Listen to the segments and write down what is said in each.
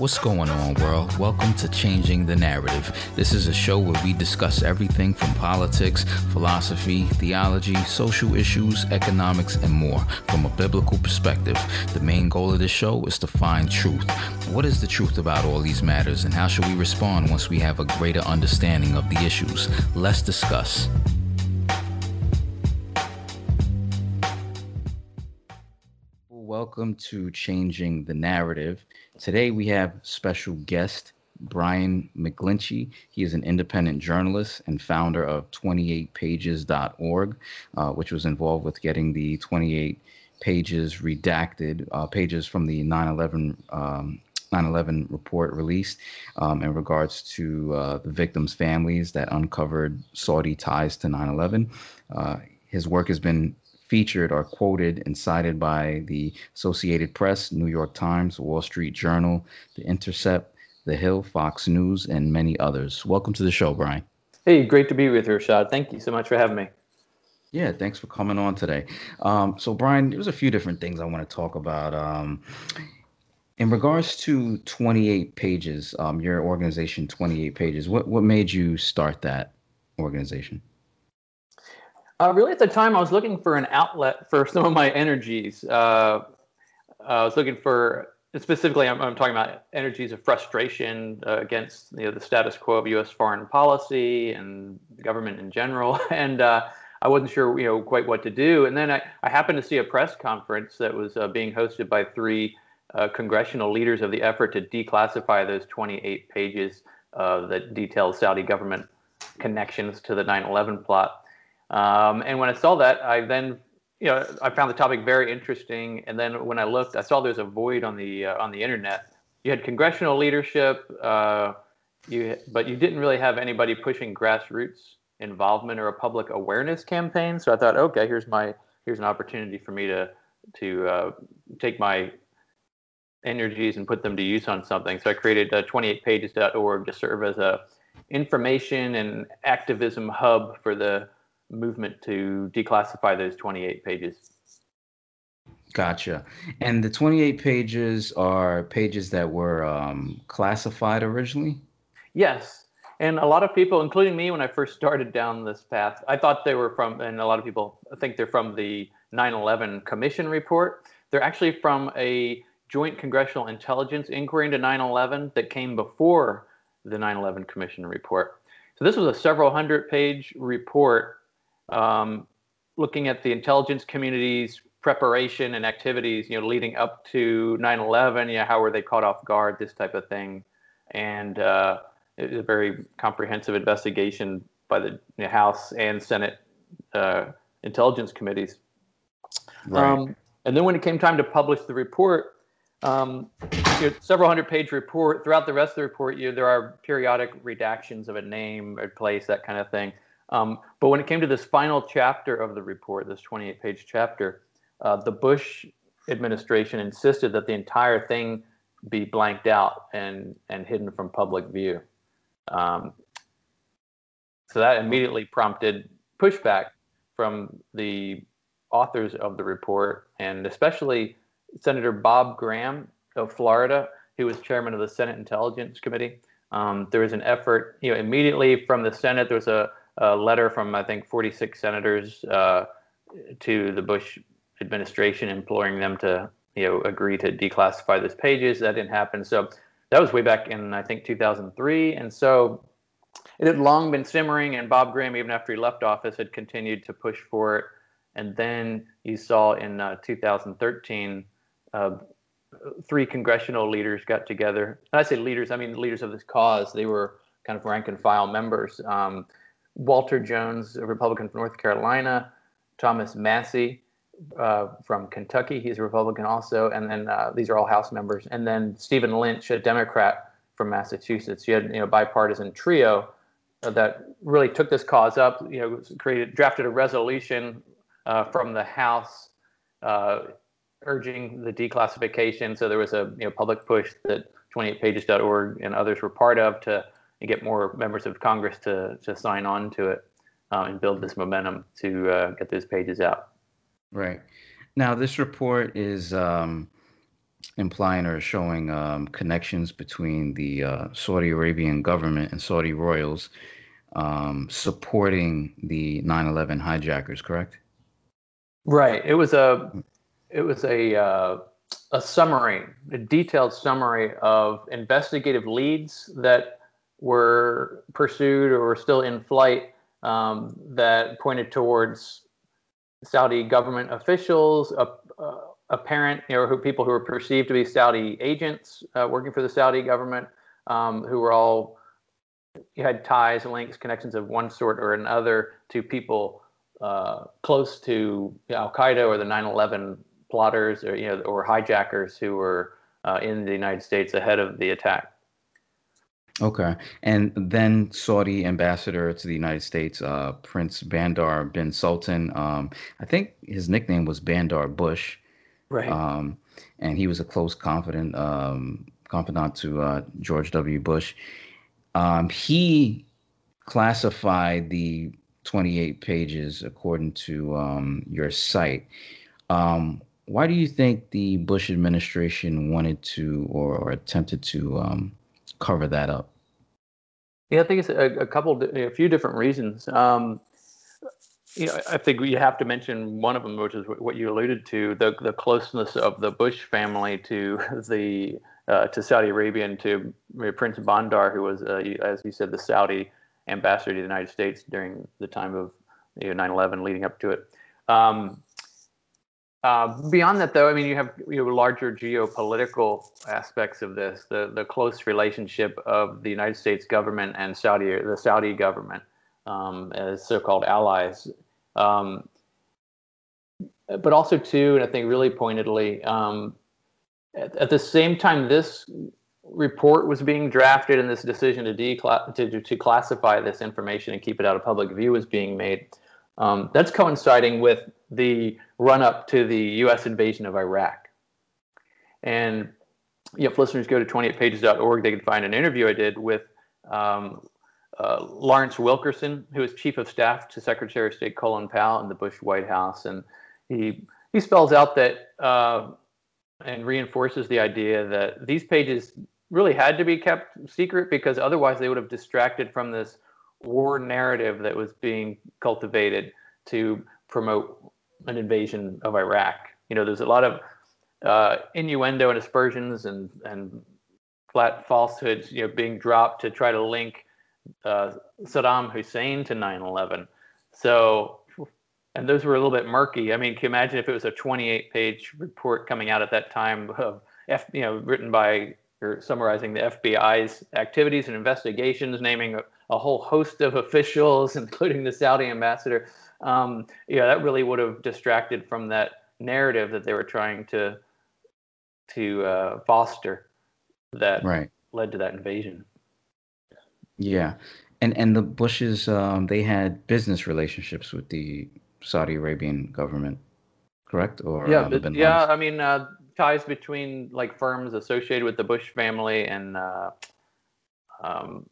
What's going on, world? Welcome to Changing the Narrative. This is a show where we discuss everything from politics, philosophy, theology, social issues, economics, and more from a biblical perspective. The main goal of this show is to find truth. What is the truth about all these matters, and how should we respond once we have a greater understanding of the issues? Let's discuss. Welcome to Changing the Narrative. Today we have special guest Brian McGlinchey. He is an independent journalist and founder of 28pages.org, uh, which was involved with getting the 28 pages redacted, uh, pages from the 9 11 um, 9/11 report released um, in regards to uh, the victims' families that uncovered Saudi ties to 9/11. Uh, his work has been featured or quoted and cited by the Associated Press, New York Times, Wall Street Journal, The Intercept, The Hill, Fox News, and many others. Welcome to the show, Brian. Hey, great to be with you, Rashad. Thank you so much for having me. Yeah, thanks for coming on today. Um, so, Brian, there's a few different things I want to talk about. Um, in regards to 28 pages, um, your organization, 28 pages, what, what made you start that organization? Uh, really, at the time, I was looking for an outlet for some of my energies. Uh, I was looking for, specifically, I'm, I'm talking about energies of frustration uh, against you know, the status quo of U.S. foreign policy and government in general, and uh, I wasn't sure, you know, quite what to do. And then I, I happened to see a press conference that was uh, being hosted by three uh, congressional leaders of the effort to declassify those 28 pages that detail Saudi government connections to the 9/11 plot. Um, and when I saw that, I then, you know, I found the topic very interesting. And then when I looked, I saw there's a void on the uh, on the internet. You had congressional leadership, uh, you but you didn't really have anybody pushing grassroots involvement or a public awareness campaign. So I thought, okay, here's my here's an opportunity for me to to uh, take my energies and put them to use on something. So I created uh, 28pages.org to serve as a information and activism hub for the movement to declassify those 28 pages. Gotcha. And the 28 pages are pages that were um, classified originally? Yes. And a lot of people, including me, when I first started down this path, I thought they were from, and a lot of people think they're from the 9 11 Commission report. They're actually from a joint congressional intelligence inquiry into 9 11 that came before the 9 11 Commission report. So this was a several hundred page report um, looking at the intelligence community's preparation and activities, you know, leading up to 9/11. You know, how were they caught off guard? This type of thing, and uh, it was a very comprehensive investigation by the you know, House and Senate uh, intelligence committees. Right. Um, and then when it came time to publish the report, um, you know, several hundred page report. Throughout the rest of the report, you know, there are periodic redactions of a name, a place, that kind of thing. Um, but when it came to this final chapter of the report, this 28 page chapter, uh, the Bush administration insisted that the entire thing be blanked out and, and hidden from public view. Um, so that immediately prompted pushback from the authors of the report, and especially Senator Bob Graham of Florida, who was chairman of the Senate Intelligence Committee. Um, there was an effort, you know, immediately from the Senate, there was a a letter from I think 46 senators uh, to the Bush administration imploring them to you know agree to declassify those pages. That didn't happen. So that was way back in I think 2003, and so it had long been simmering. And Bob Graham, even after he left office, had continued to push for it. And then you saw in uh, 2013. Uh, three congressional leaders got together. And I say leaders, I mean leaders of this cause. They were kind of rank and file members. Um, Walter Jones, a Republican from North Carolina, Thomas Massie uh, from Kentucky, he's a Republican also, and then uh, these are all House members, and then Stephen Lynch, a Democrat from Massachusetts. You had you know bipartisan trio that really took this cause up. You know, created drafted a resolution uh, from the House uh, urging the declassification. So there was a you know public push that 28pages.org and others were part of to and get more members of Congress to to sign on to it uh, and build this momentum to uh, get those pages out. Right. Now, this report is um, implying or showing um, connections between the uh, Saudi Arabian government and Saudi royals um, supporting the 9/11 hijackers. Correct? Right. It was a it was a uh, a summary, a detailed summary of investigative leads that were pursued or were still in flight um, that pointed towards Saudi government officials, uh, apparent, you know, who, people who were perceived to be Saudi agents uh, working for the Saudi government, um, who were all had ties, links, connections of one sort or another to people uh, close to Al Qaeda or the 9/11 plotters or you know or hijackers who were uh, in the United States ahead of the attack. Okay, and then Saudi ambassador to the United States, uh, Prince Bandar bin Sultan. Um, I think his nickname was Bandar Bush. Right. Um, and he was a close confidant, um, confidant to uh, George W. Bush. Um, he classified the 28 pages according to um, your site. Um, why do you think the Bush administration wanted to or, or attempted to um, cover that up? Yeah, I think it's a, a couple, a few different reasons. Um, you know, I think you have to mention one of them, which is what you alluded to: the the closeness of the Bush family to the uh, to Saudi Arabia and to Prince Bandar, who was, uh, as you said, the Saudi ambassador to the United States during the time of you know, 9/11, leading up to it. Um, uh, beyond that, though, I mean, you have you know, larger geopolitical aspects of this, the the close relationship of the United States government and Saudi the Saudi government um, as so-called allies. Um, but also, too, and I think really pointedly, um, at, at, the same time this report was being drafted and this decision to, to, to classify this information and keep it out of public view was being made, um, that's coinciding with the run up to the U.S. invasion of Iraq. And if listeners go to 28pages.org, they can find an interview I did with um, uh, Lawrence Wilkerson, who was chief of staff to Secretary of State Colin Powell in the Bush White House, and he he spells out that uh, and reinforces the idea that these pages really had to be kept secret because otherwise they would have distracted from this war narrative that was being cultivated to promote an invasion of Iraq. You know, there's a lot of uh, innuendo and aspersions and and flat falsehoods, you know, being dropped to try to link uh, Saddam Hussein to 9/11. So, and those were a little bit murky. I mean, can you imagine if it was a 28-page report coming out at that time of, F, you know, written by or summarizing the FBI's activities and investigations, naming a, a whole host of officials, including the Saudi ambassador. Um, yeah, that really would have distracted from that narrative that they were trying to to uh, foster that right. led to that invasion. Yeah, and and the Bushes um, they had business relationships with the Saudi Arabian government, correct? Or yeah, um, yeah. I mean, uh, ties between like firms associated with the Bush family and uh, um,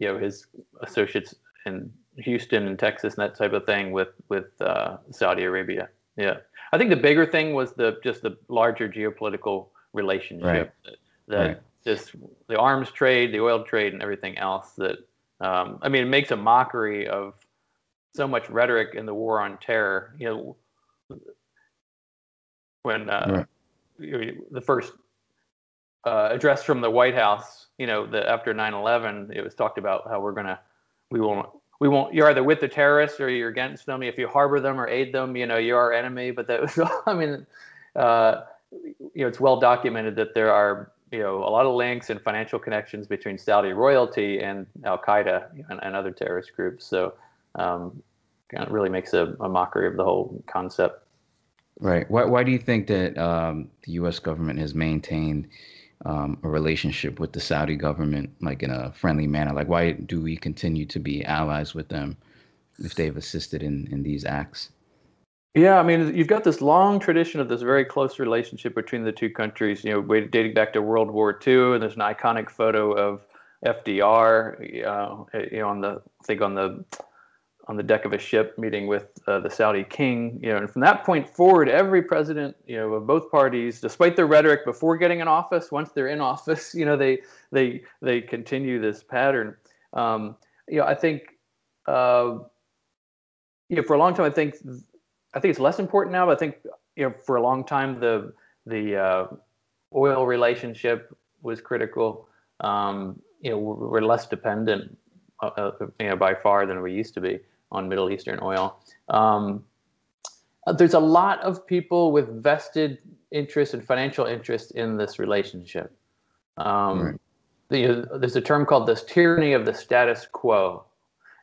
you know his associates in Houston and Texas and that type of thing with with uh, Saudi Arabia. Yeah, I think the bigger thing was the just the larger geopolitical relationship right. that, that right. just the arms trade, the oil trade, and everything else. That um, I mean, it makes a mockery of so much rhetoric in the war on terror. You know, when uh, right. the first uh, address from the White House, you know, the, after 9/11, it was talked about how we're gonna we won't we won't you're either with the terrorists or you're against them. If you harbor them or aid them you know you're our enemy. But that was i mean uh, you know it's well documented that there are you know a lot of links and financial connections between saudi royalty and al-qaeda and, and other terrorist groups. So um, it really makes a, a, mockery of the whole concept. Right. Why, why do you think that um, the u.s government has maintained um, a relationship with the Saudi government, like in a friendly manner? Like, why do we continue to be allies with them if they've assisted in, in these acts? Yeah, I mean, you've got this long tradition of this very close relationship between the two countries, you know, dating back to World War II. And there's an iconic photo of FDR, uh, you know, on the, I think on the, on the deck of a ship meeting with uh, the Saudi king. You know, and from that point forward, every president, you know, of both parties, despite their rhetoric before getting in office, once they're in office, you know, they they they continue this pattern. Um, you know, I think, uh, you know, for a long time, I think I think it's less important now. But I think you know, for a long time, the the uh, oil relationship was critical. Um, you know, we're, less dependent, uh, uh, you know, by far than we used to be on Middle Eastern oil. Um, uh, there's a lot of people with vested interest and financial interest in this relationship. Um, right. the, there's a term called this tyranny of the status quo.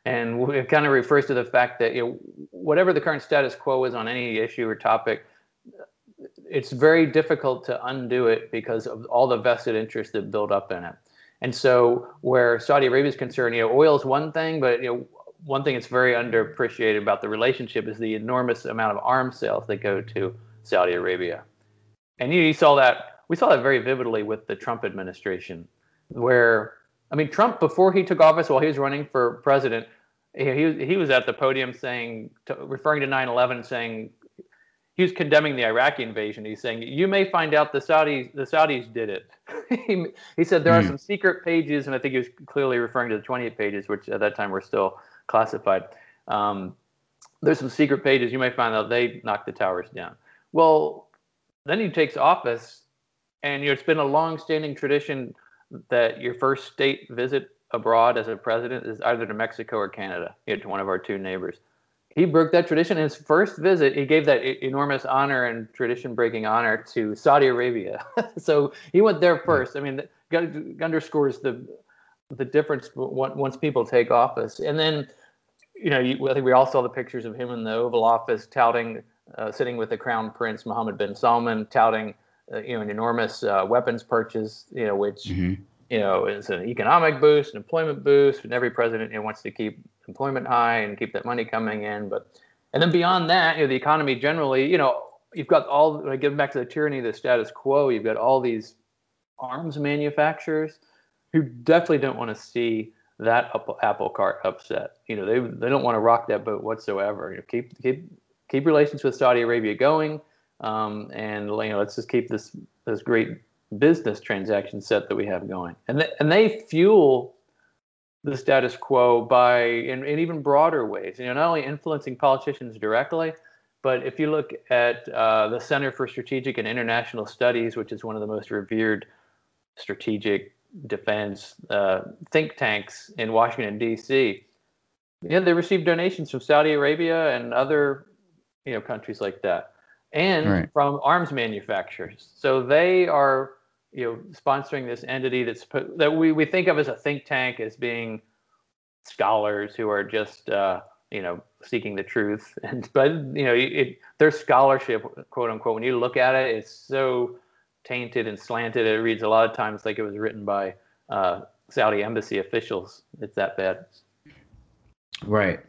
And it kind of refers to the fact that you know, whatever the current status quo is on any issue or topic, it's very difficult to undo it because of all the vested interests that build up in it. And so, where Saudi Arabia is concerned, you know, oil is one thing, but you know, one thing that's very underappreciated about the relationship is the enormous amount of arms sales that go to Saudi Arabia. And you, you saw that we saw that very vividly with the Trump administration, where I mean, Trump before he took office, while he was running for president, he he was at the podium saying, to, referring to 9/11, saying he was condemning the Iraqi invasion. He's saying you may find out the Saudis the Saudis did it. he, he, said there mm. are hmm. some secret pages, and I think he was clearly referring to the 28 pages, which at that time were still classified. Um, there's some secret pages you may find out they knocked the towers down. Well, then he takes office, and you know, it's been a long-standing tradition that your first state visit abroad as a president is either to Mexico or Canada, you know, to one of our two neighbors he broke that tradition. His first visit, he gave that enormous honor and tradition-breaking honor to Saudi Arabia. so he went there first. I mean, that underscores the the difference once people take office. And then, you know, you, I think we all saw the pictures of him in the Oval Office touting, uh, sitting with the Crown Prince Mohammed bin Salman, touting, uh, you know, an enormous uh, weapons purchase, you know, which. Mm-hmm you know, is an economic boost, an employment boost, and every president you know, wants to keep employment high and keep that money coming in. But and then beyond that, you know, the economy generally, you know, you've got all. When I get back to the tyranny of the status quo, you've got all these arms manufacturers who definitely don't want to see that apple cart upset. You know, they they don't want to rock that boat whatsoever. You know, keep keep keep relations with Saudi Arabia going, um, and you know, let's just keep this this great business transaction set that we have going, and th- and they fuel the status quo by in, in even broader ways. You know, not only influencing politicians directly, but if you look at uh, the Center for Strategic and International Studies, which is one of the most revered strategic defense uh, think tanks in Washington D.C., yeah, they receive donations from Saudi Arabia and other you know countries like that, and right. from arms manufacturers. So they are you know sponsoring this entity that's that we, we think of as a think tank as being scholars who are just uh, you know seeking the truth and but you know it, their scholarship quote unquote when you look at it it's so tainted and slanted it reads a lot of times like it was written by uh, saudi embassy officials it's that bad right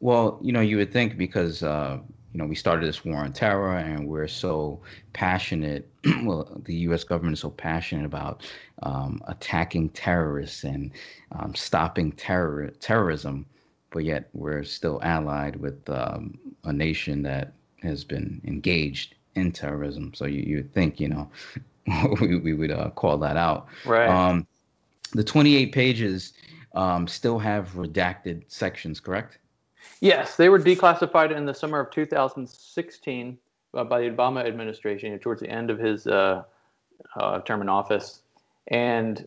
well you know you would think because uh, you know, we started this war on terror and we're so passionate. well, the U.S. government is so passionate about um, attacking terrorists and um, stopping terror terrorism, but yet we're still allied with um, a nation that has been engaged in terrorism. So you you think you know we we would uh, call that out. Right. Um, the 28 pages um, still have redacted sections, correct? Yes, they were declassified in the summer of 2016 uh, by the Obama administration, you know, towards the end of his uh, uh, term in office, and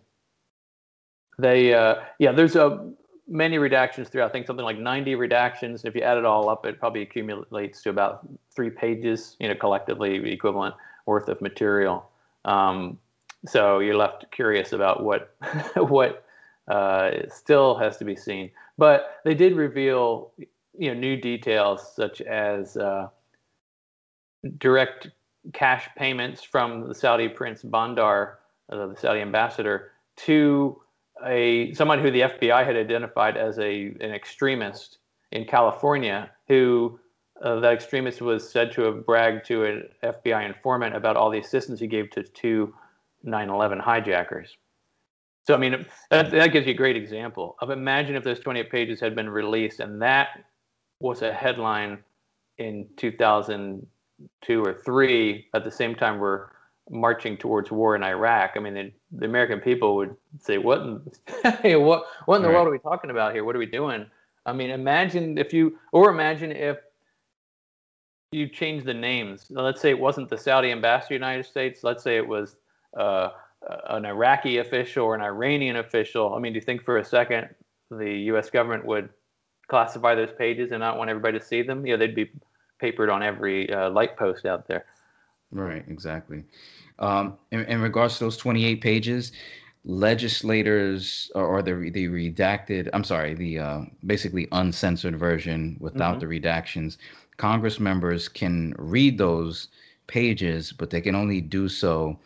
they, uh, yeah, there's a many redactions throughout. I think something like 90 redactions. If you add it all up, it probably accumulates to about three pages, you know, collectively equivalent worth of material. Um, so you're left curious about what what uh, still has to be seen. But they did reveal you know new details such as uh, direct cash payments from the Saudi Prince Bandar, uh, the Saudi ambassador, to a someone who the FBI had identified as a an extremist in California, who uh, that extremist was said to have bragged to an FBI informant about all the assistance he gave to two 9/11 hijackers. So I mean, that, that gives you a great example of imagine if those 28 pages had been released and that was a headline in 2002 or three. At the same time, we're marching towards war in Iraq. I mean, the, the American people would say, "What? In, what? What in the right. world are we talking about here? What are we doing?" I mean, imagine if you, or imagine if you change the names. Let's say it wasn't the Saudi ambassador to the United States. Let's say it was uh, an Iraqi official or an Iranian official. I mean, do you think for a second the U.S. government would classify those pages and not want everybody to see them? Yeah, they'd be papered on every uh, light post out there. Right, exactly. Um, in, in, regards to those 28 pages, legislators or, or the the redacted, I'm sorry, the uh, basically uncensored version without mm-hmm. the redactions, Congress members can read those pages, but they can only do so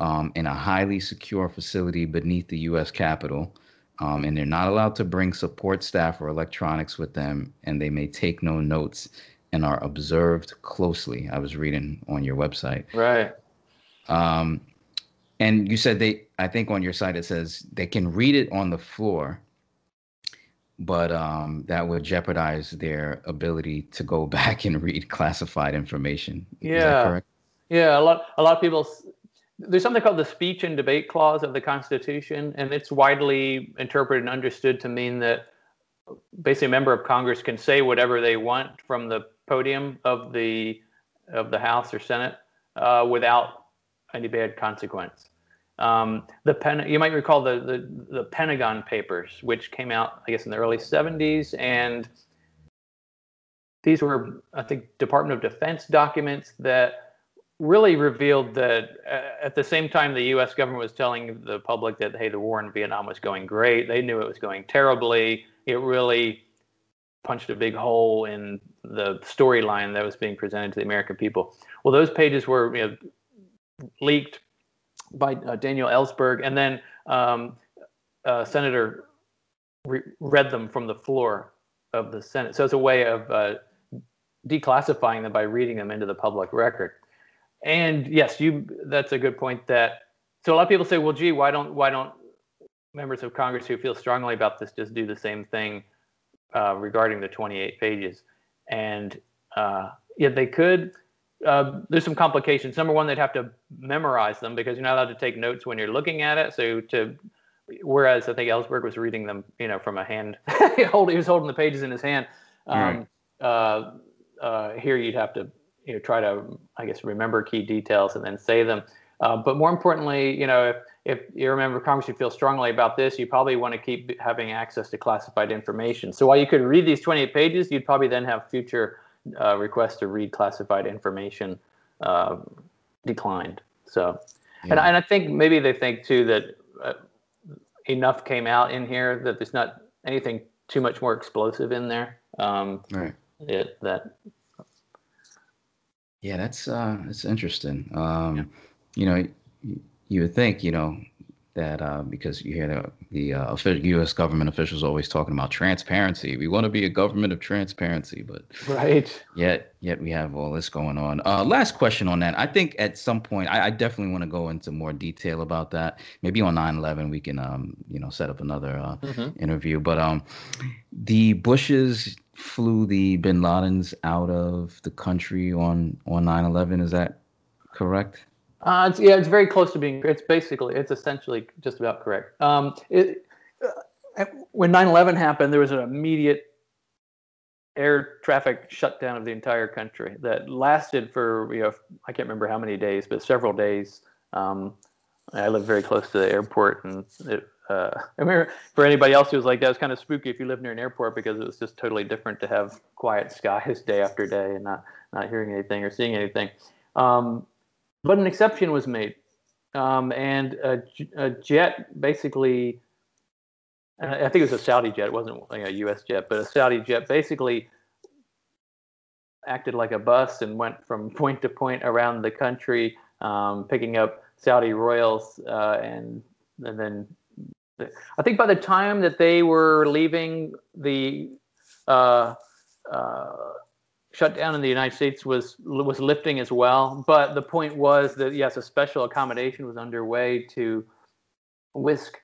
um, in a highly secure facility beneath the U.S. Capitol. Um, and they're not allowed to bring support staff or electronics with them, and they may take no notes and are observed closely. I was reading on your website. Right. Um, and you said they, I think on your site it says they can read it on the floor, but um, that would jeopardize their ability to go back and read classified information. Yeah. Correct. Yeah. A lot, a lot of people. There's something called the speech and debate clause of the Constitution, and it's widely interpreted and understood to mean that basically a member of Congress can say whatever they want from the podium of the of the House or Senate uh, without any bad consequence. Um, the pen, you might recall the, the, the Pentagon Papers, which came out, I guess, in the early 70s, and these were, I think, Department of Defense documents that really revealed that uh, at the same time the U.S. government was telling the public that hey, the war in Vietnam was going great, they knew it was going terribly. It really punched a big hole in the storyline that was being presented to the American people. Well, those pages were you know, leaked by uh, Daniel Ellsberg, and then um, uh, Senator re- read them from the floor of the Senate. So it's a way of uh, declassifying them by reading them into the public record. And yes, you—that's a good point. That so a lot of people say, well, gee, why don't why don't members of Congress who feel strongly about this just do the same thing uh, regarding the 28 pages? And uh, yeah, they could uh, there's some complications. Number one, they'd have to memorize them because you're not allowed to take notes when you're looking at it. So to whereas I think Ellsberg was reading them, you know, from a hand. he, he was holding the pages in his hand. Um, right. uh, uh, here you'd have to you know try to I guess remember key details and then say them. Uh, but more importantly, you know, if if you remember Congress, you feel strongly about this, you probably want to keep having access to classified information. So while you could read these 28 pages, you'd probably then have future uh, request to read classified information uh, declined. So, yeah. and, and I think maybe they think too that uh, enough came out in here that there's not anything too much more explosive in there. Um, right. It, that. Yeah, that's uh, that's interesting. Um, yeah. You know, you, would think, you know, that uh, because you hear the, the uh, U.S. government officials always talking about transparency. We want to be a government of transparency, but right yet yet we have all this going on. Uh, last question on that. I think at some point I, I definitely want to go into more detail about that. Maybe on 9/11 we can um, you know set up another uh, mm-hmm. interview. But um, the Bushes flew the Bin Ladens out of the country on on 9/11. Is that correct? Uh, it's, yeah, it's very close to being. It's basically, it's essentially just about correct. Um, it, uh, when 9/11 happened, there was an immediate air traffic shutdown of the entire country that lasted for you know I can't remember how many days, but several days. Um, I live very close to the airport, and it, uh, I remember for anybody else who was like that, was kind of spooky if you live near an airport because it was just totally different to have quiet skies day after day and not not hearing anything or seeing anything. Um, but an exception was made. Um, and a, a, jet basically, I think it was a Saudi jet, it wasn't a US jet, but a Saudi jet basically acted like a bus and went from point to point around the country, um, picking up Saudi royals. Uh, and, and then I think by the time that they were leaving the uh, uh, shutdown in the United States was was lifting as well. But the point was that yes, a special accommodation was underway to whisk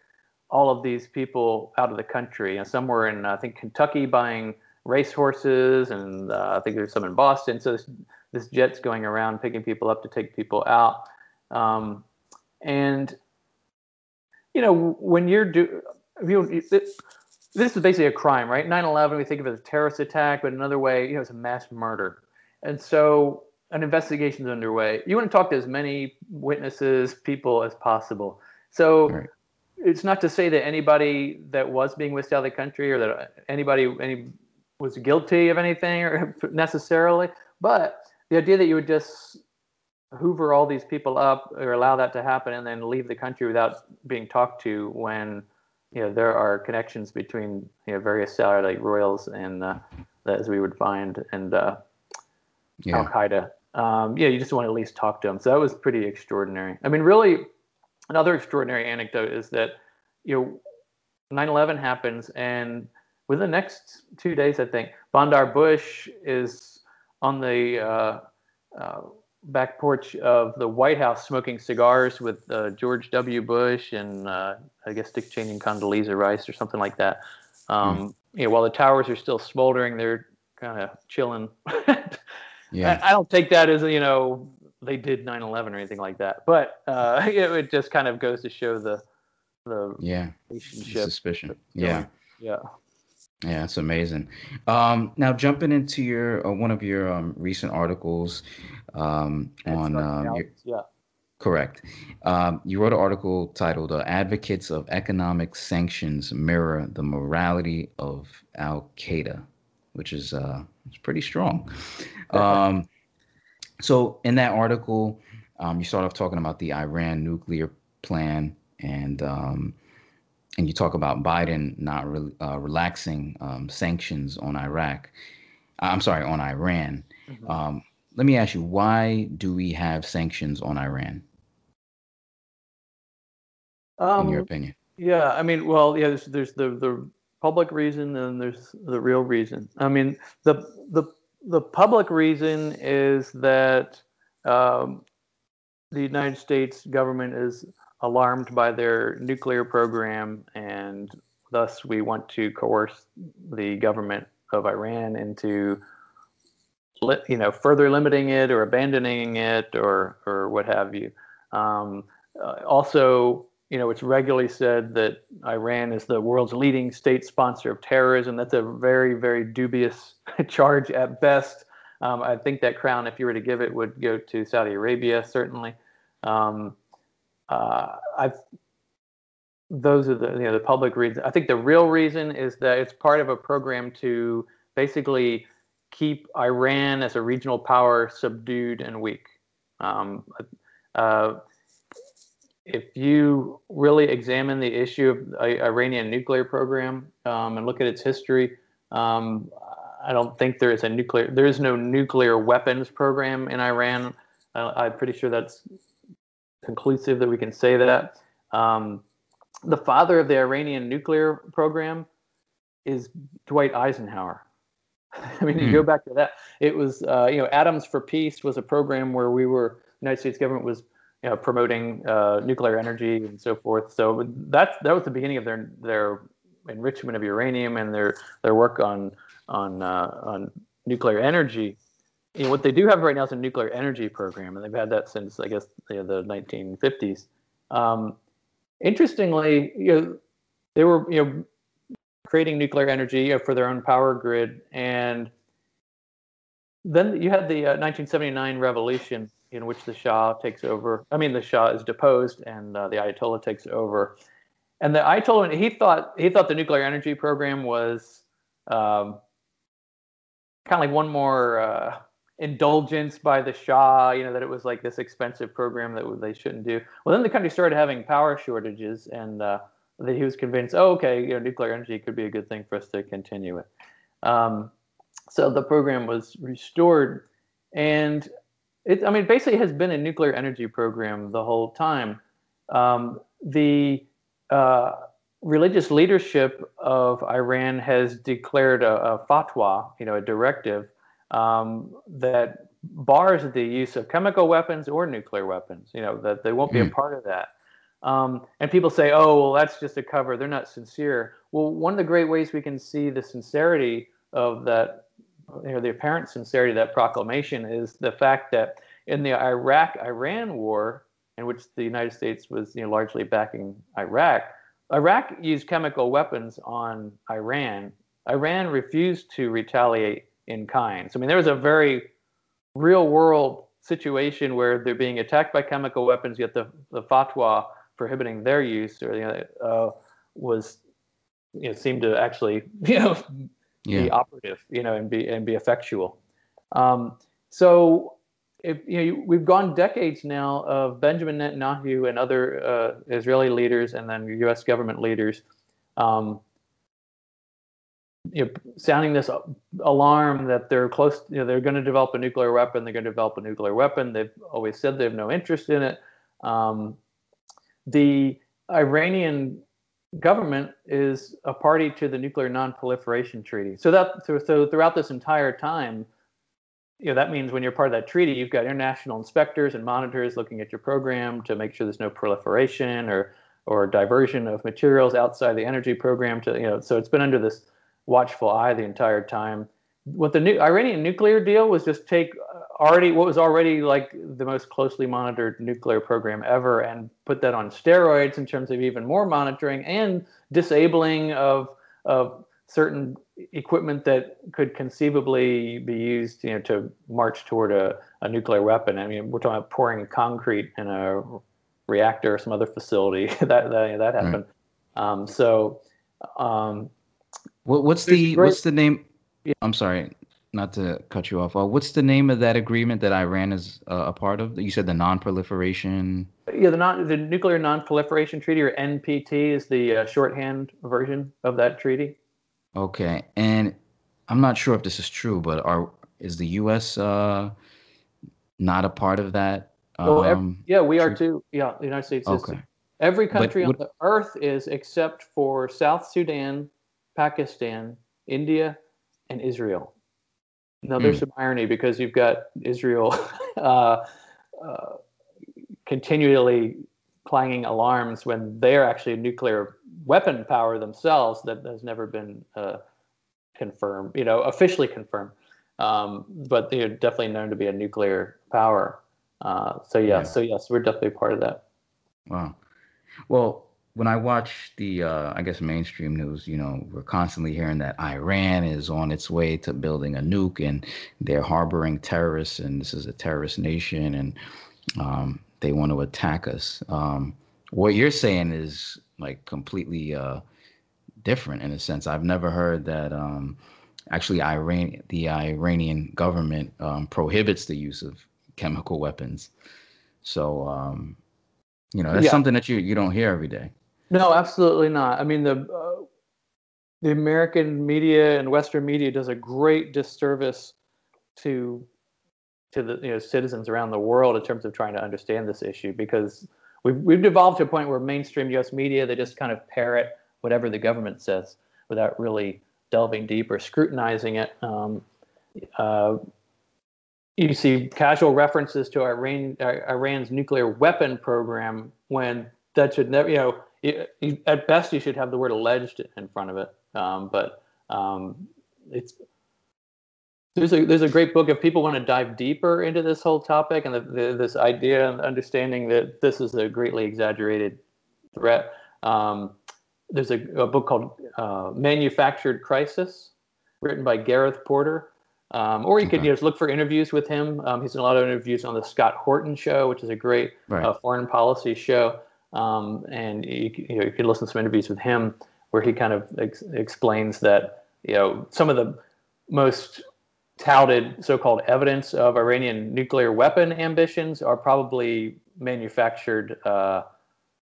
all of these people out of the country. And some were in I think Kentucky buying racehorses, and uh, I think there's some in Boston. So this, this jet's going around picking people up to take people out. Um, and you know, when you're do, you, this, this is basically a crime, right? 9/11, we think of it as a terrorist attack, but another way, you know, it's a mass murder. And so an investigation is underway. You want to talk to as many witnesses, people as possible. So right. it's not to say that anybody that was being whisked out of the country or that anybody any was guilty of anything or necessarily, but the idea that you would just hoover all these people up or allow that to happen and then leave the country without being talked to when you know there are connections between you know various Saudi royals and uh, as we would find and uh, yeah. Al Qaeda. Um, yeah, you just want to at least talk to them. So that was pretty extraordinary. I mean, really, another extraordinary anecdote is that you know 9/11 happens and within the next two days, I think Bandar Bush is on the uh, uh, back porch of the White House smoking cigars with uh, George W. Bush and uh, I guess Dick Cheney and Condoleezza Rice or something like that. Um, mm. You know, while the towers are still smoldering, they're kind of chilling. yeah, I, I, don't take that as you know they did 9/11 or anything like that, but uh, it, it, just kind of goes to show the the yeah relationship suspicion. Yeah, yeah. Yeah, it's amazing. Um, now, jumping into your uh, one of your um, recent articles um, on um, your, yeah, correct. Um, you wrote an article titled uh, "Advocates of Economic Sanctions Mirror the Morality of Al Qaeda," which is uh, it's pretty strong. Um, so, in that article, um, you start off talking about the Iran nuclear plan and um, and you talk about Biden not re- uh, relaxing um, sanctions on Iraq. I'm sorry, on Iran. Mm-hmm. Um, let me ask you, why do we have sanctions on Iran? Um, in your opinion? Yeah, I mean, well, yeah, there's, there's the the public reason and there's the real reason. I mean, the the the public reason is that um, the United States government is alarmed by their nuclear program, and thus we want to coerce the government of Iran into, you know, further limiting it or abandoning it or or what have you. Um, uh, also, you know, it's regularly said that Iran is the world's leading state sponsor of terrorism. That's a very, very dubious charge at best. Um, I think that crown, if you were to give it, would go to Saudi Arabia, certainly. Um, uh, I those are the you know the public reasons. I think the real reason is that it's part of a program to basically keep Iran as a regional power subdued and weak. Um, uh, if you really examine the issue of the Iranian nuclear program um, and look at its history, um, I don't think there is a nuclear. There is no nuclear weapons program in Iran. I'm pretty sure that's conclusive that we can say that. Um, the father of the Iranian nuclear program is Dwight Eisenhower. I mean, mm. you go hmm. back to that. It was, uh, you know, Atoms for Peace was a program where we were, United States government was, you know, promoting uh, nuclear energy and so forth. So that's that was the beginning of their their enrichment of uranium and their their work on on uh, on nuclear energy you know, what they do have right now is a nuclear energy program, and they've had that since I guess you know, the 1950s. Um, interestingly, you know, they were you know creating nuclear energy you know, for their own power grid, and then you had the uh, 1979 revolution in which the Shah takes over. I mean, the Shah is deposed, and uh, the Ayatollah takes over. And the Ayatollah, he thought he thought the nuclear energy program was um, kind of like one more. Uh, indulgence by the Shah, you know, that it was like this expensive program that they shouldn't do. Well, then the country started having power shortages, and uh, that he was convinced, oh, okay, you know, nuclear energy could be a good thing for us to continue it. Um, so the program was restored, and it, I mean, basically has been a nuclear energy program the whole time. Um, the uh, religious leadership of Iran has declared a, a fatwa, you know, a directive um, that bars the use of chemical weapons or nuclear weapons. You know that they won't be mm. a hmm. part of that. Um, and people say, "Oh, well, that's just a cover. They're not sincere." Well, one of the great ways we can see the sincerity of that, you know, the apparent sincerity of that proclamation is the fact that in the Iraq-Iran war, in which the United States was you know, largely backing Iraq, Iraq used chemical weapons on Iran. Iran refused to retaliate in kind. So I mean, there was a very real world situation where they're being attacked by chemical weapons, yet the, the fatwa prohibiting their use or you know, uh, was you know seemed to actually you know yeah. be operative, you know, and be and be effectual. Um, so if you know, we've gone decades now of Benjamin Netanyahu and other uh, Israeli leaders and then U.S. government leaders, um, you know, sounding this alarm that they're close, you know, they're going to develop a nuclear weapon. They're going to develop a nuclear weapon. They've always said they have no interest in it. Um, the Iranian government is a party to the Nuclear Non-Proliferation Treaty. So that so, so throughout this entire time, you know that means when you're part of that treaty, you've got international inspectors and monitors looking at your program to make sure there's no proliferation or or diversion of materials outside the energy program. To you know, so it's been under this watchful eye the entire time. What the new Iranian nuclear deal was just take already what was already like the most closely monitored nuclear program ever and put that on steroids in terms of even more monitoring and disabling of of certain equipment that could conceivably be used you know to march toward a, a nuclear weapon i mean we're talking about pouring concrete in a reactor or some other facility that that, that happened right. um, so um, what, what's the great, what's the name yeah. i'm sorry not to cut you off. Uh, what's the name of that agreement that Iran is uh, a part of? You said the non-proliferation. Yeah, the non the nuclear non-proliferation treaty or NPT is the uh, shorthand version of that treaty. Okay, and I'm not sure if this is true, but are is the U.S. Uh, not a part of that? Um, every, yeah, we are too. Yeah, the United States okay. is. Every country but, on the earth is except for South Sudan, Pakistan, India, and Israel. Now, there's mm. some irony because you've got Israel uh, uh, continually clanging alarms when they're actually a nuclear weapon power themselves that has never been uh, confirmed, you know, officially confirmed. Um, but they're definitely known to be a nuclear power. Uh, so yeah, yeah, so yes, we're definitely part of that. Wow. Well, when I watch the, uh, I guess, mainstream news, you know, we're constantly hearing that Iran is on its way to building a nuke and they're harboring terrorists and this is a terrorist nation and um, they want to attack us. Um, what you're saying is like completely uh, different in a sense. I've never heard that um, actually Iran, the Iranian government um, prohibits the use of chemical weapons. So, um, you know, that's yeah. something that you, you don't hear every day. No, absolutely not. I mean, the uh, the American media and Western media does a great disservice to to the you know citizens around the world in terms of trying to understand this issue because we've we've devolved to a point where mainstream U.S. media they just kind of parrot whatever the government says without really delving deep or scrutinizing it. Um, uh, you see casual references to Iran, Iran's nuclear weapon program when that should never, you know, you, you, at best you should have the word alleged in front of it. Um, but um, it's there's a there's a great book if people want to dive deeper into this whole topic and the, the, this idea and understanding that this is a greatly exaggerated threat. Um, there's a, a, book called uh, Manufactured Crisis, written by Gareth Porter. Um, or you okay. could you know, just look for interviews with him. Um, he's done a lot of interviews on the Scott Horton Show, which is a great right. uh, foreign policy show. Um, and you, you, know, you can listen to some interviews with him where he kind of ex- explains that you know some of the most touted so-called evidence of Iranian nuclear weapon ambitions are probably manufactured uh,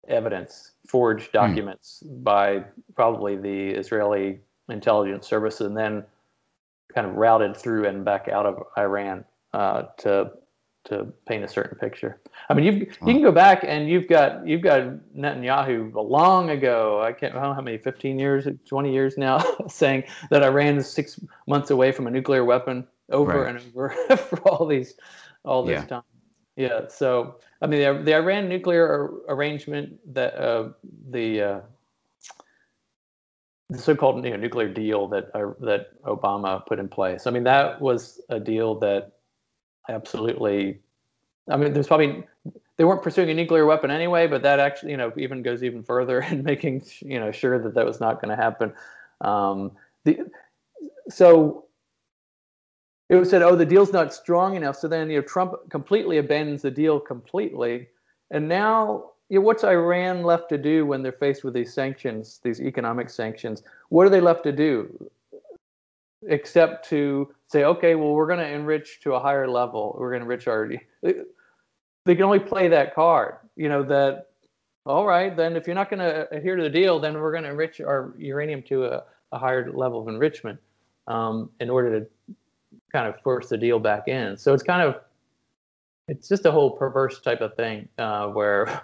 evidence, forged hmm. documents mm. by probably the Israeli intelligence service, and then kind of routed through and back out of Iran uh, to to paint a certain picture. I mean, you you can go back and you've got you've got Netanyahu long ago. I can't I don't know how many, fifteen years, twenty years now, saying that Iran is six months away from a nuclear weapon over right. and over for all these all this yeah. time. Yeah. So I mean, the, the Iran nuclear arrangement that uh, the uh, the so-called you know, nuclear deal that uh, that Obama put in place. I mean, that was a deal that absolutely. I mean, there's probably they weren't pursuing a nuclear weapon anyway, but that actually you know even goes even further in making you know sure that that was not going to happen. Um, the so it was said, oh, the deal's not strong enough. So then you know Trump completely abandons the deal completely, and now you know, what's Iran left to do when they're faced with these sanctions, these economic sanctions? What are they left to do? Except to say, okay, well, we're going to enrich to a higher level. We're going to enrich our. They can only play that card. You know that. All right, then if you're not going to adhere to the deal, then we're going to enrich our uranium to a, a higher level of enrichment um, in order to kind of force the deal back in. So it's kind of it's just a whole perverse type of thing uh, where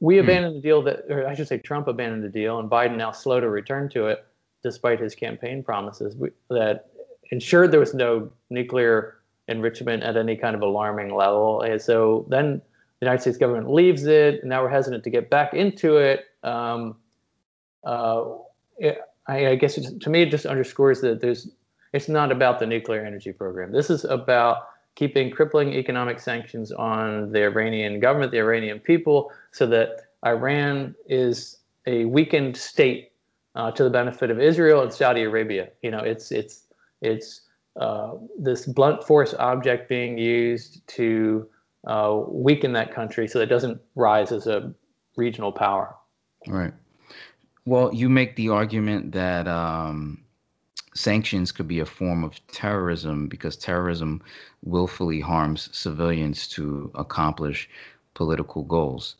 we hmm. abandoned the deal that, or I should say, Trump abandoned the deal, and Biden now slow to return to it, despite his campaign promises that ensured there was no nuclear enrichment at any kind of alarming level. And so then the United States government leaves it, and now we're hesitant to get back into it. Um, uh, it I, I, guess to me, it just underscores that there's. It's not about the nuclear energy program. This is about keeping crippling economic sanctions on the Iranian government, the Iranian people, so that Iran is a weakened state uh, to the benefit of Israel and Saudi Arabia. You know, it's it's it's uh, this blunt force object being used to uh, weaken that country so that it doesn't rise as a regional power. Right. Well, you make the argument that um, sanctions could be a form of terrorism because terrorism willfully harms civilians to accomplish political goals.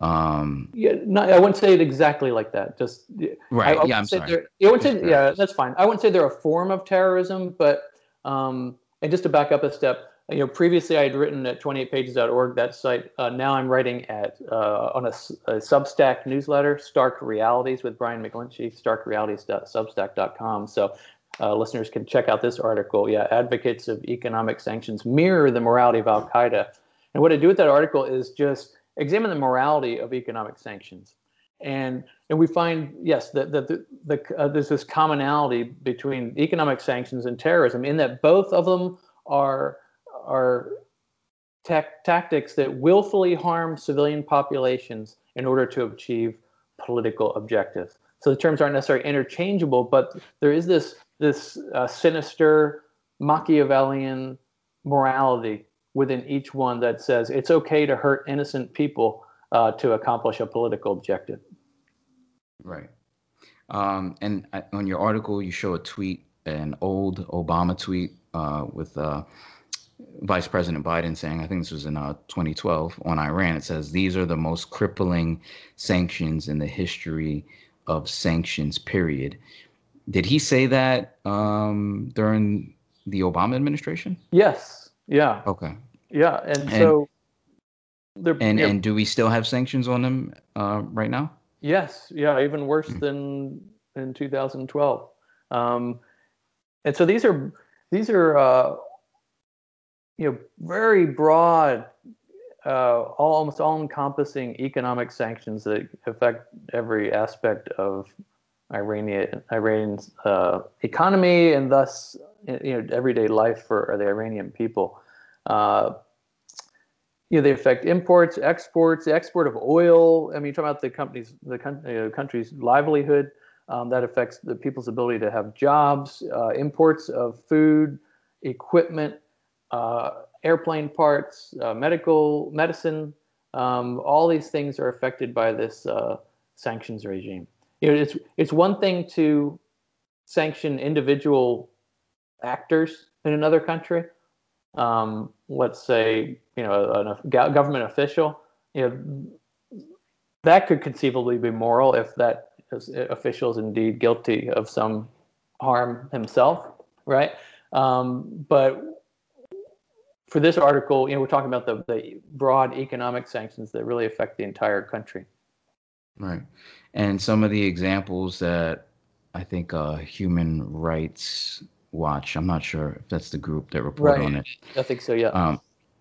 Um, yeah, no, I wouldn't say it exactly like that. Just right. I, I yeah, I'm sorry. I wouldn't say, yeah, that's fine. I wouldn't say they're a form of terrorism, but um, and just to back up a step, you know, previously I had written at 28pages.org, that site. Uh, now I'm writing at uh, on a, a, Substack newsletter, Stark Realities with Brian McGlinchey, starkrealities.substack.com. So uh, listeners can check out this article. Yeah, advocates of economic sanctions mirror the morality of Al Qaeda. And what I do with that article is just examine the morality of economic sanctions. And, and we find, yes, that, that the, the, uh, there's this commonality between economic sanctions and terrorism in that both of them are are tactics that willfully harm civilian populations in order to achieve political objectives. So the terms aren't necessarily interchangeable, but there is this this uh, sinister Machiavellian morality within each one that says it's okay to hurt innocent people uh, to accomplish a political objective. Right. Um, and uh, on your article, you show a tweet, an old Obama tweet uh, with uh, Vice President Biden saying, I think this was in uh, 2012 on Iran. It says these are the most crippling sanctions in the history of sanctions. Period. Did he say that um, during the Obama administration? Yes. Yeah. Okay. Yeah, and, and so. And and do we still have sanctions on them uh, right now? Yes. Yeah. Even worse mm-hmm. than in 2012. Um, and so these are these are uh, you know, very broad, uh, all, almost all-encompassing economic sanctions that affect every aspect of Iranian Iran's uh, economy and thus you know everyday life for the Iranian people. Uh, you know, they affect imports, exports, the export of oil. I mean, you're talking about the company's the uh, country's livelihood. Um, that affects the people's ability to have jobs, uh, imports of food, equipment, uh, airplane parts, uh, medical medicine. Um, all these things are affected by this uh, sanctions regime. You know, it's it's one thing to sanction individual actors in another country. Um, let's say you know a, government official. You know that could conceivably be moral if that official is indeed guilty of some harm himself, right? Um, but for this article, you know, we're talking about the, the broad economic sanctions that really affect the entire country. Right. And some of the examples that I think uh, Human Rights Watch, I'm not sure if that's the group that report right. on it. I think so, yeah. Um,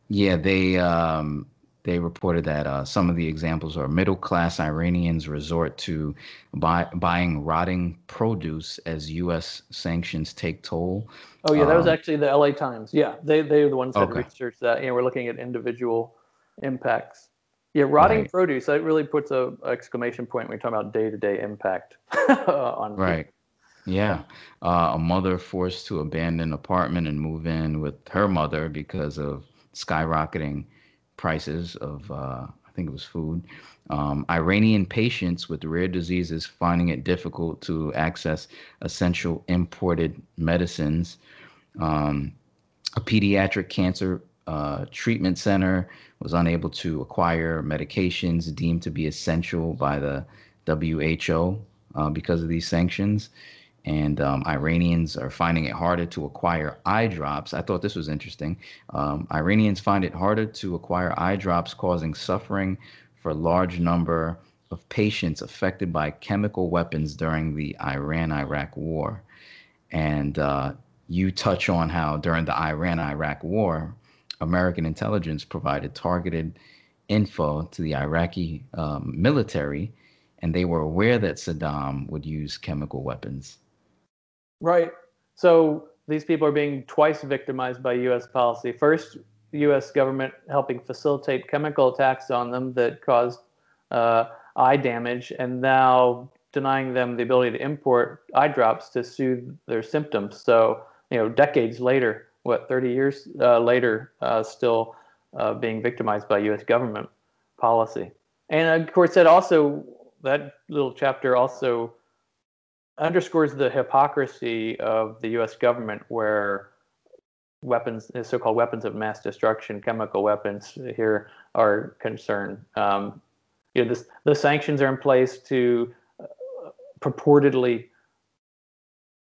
yeah, they um, they reported that uh, some of the examples are middle class Iranians resort to buy, buying rotting produce as U.S. sanctions take toll. Oh yeah, that was um, actually the L.A. Times. Yeah, they they are the ones that okay. researched that. You know, we're looking at individual impacts. Yeah, rotting right. produce. That really puts a exclamation point when we talk about day to day impact on. Right. People. Yeah, uh, a mother forced to abandon apartment and move in with her mother because of skyrocketing prices of, uh, I think it was food. Um, Iranian patients with rare diseases finding it difficult to access essential imported medicines. Um, a pediatric cancer uh, treatment center was unable to acquire medications deemed to be essential by the WHO uh, because of these sanctions and um, Iranians are finding it harder to acquire eye drops. I thought this was interesting. Um, Iranians find it harder to acquire eye drops, causing suffering for a large number of patients affected by chemical weapons during the Iran Iraq War. And uh, you touch on how during the Iran Iraq War, American intelligence provided targeted info to the Iraqi um, military, and they were aware that Saddam would use chemical weapons. Right. So these people are being twice victimized by U.S. policy. First, U.S. government helping facilitate chemical attacks on them that caused uh, eye damage, and now denying them the ability to import eye drops to soothe their symptoms. So, you know, decades later, what, 30 years uh, later, uh, still uh, being victimized by U.S. government policy. And of course, that also, that little chapter also underscores the hypocrisy of the U.S. government, where weapons, so-called weapons of mass destruction, chemical weapons here are concerned. Um, you know, this, the sanctions are in place to uh, purportedly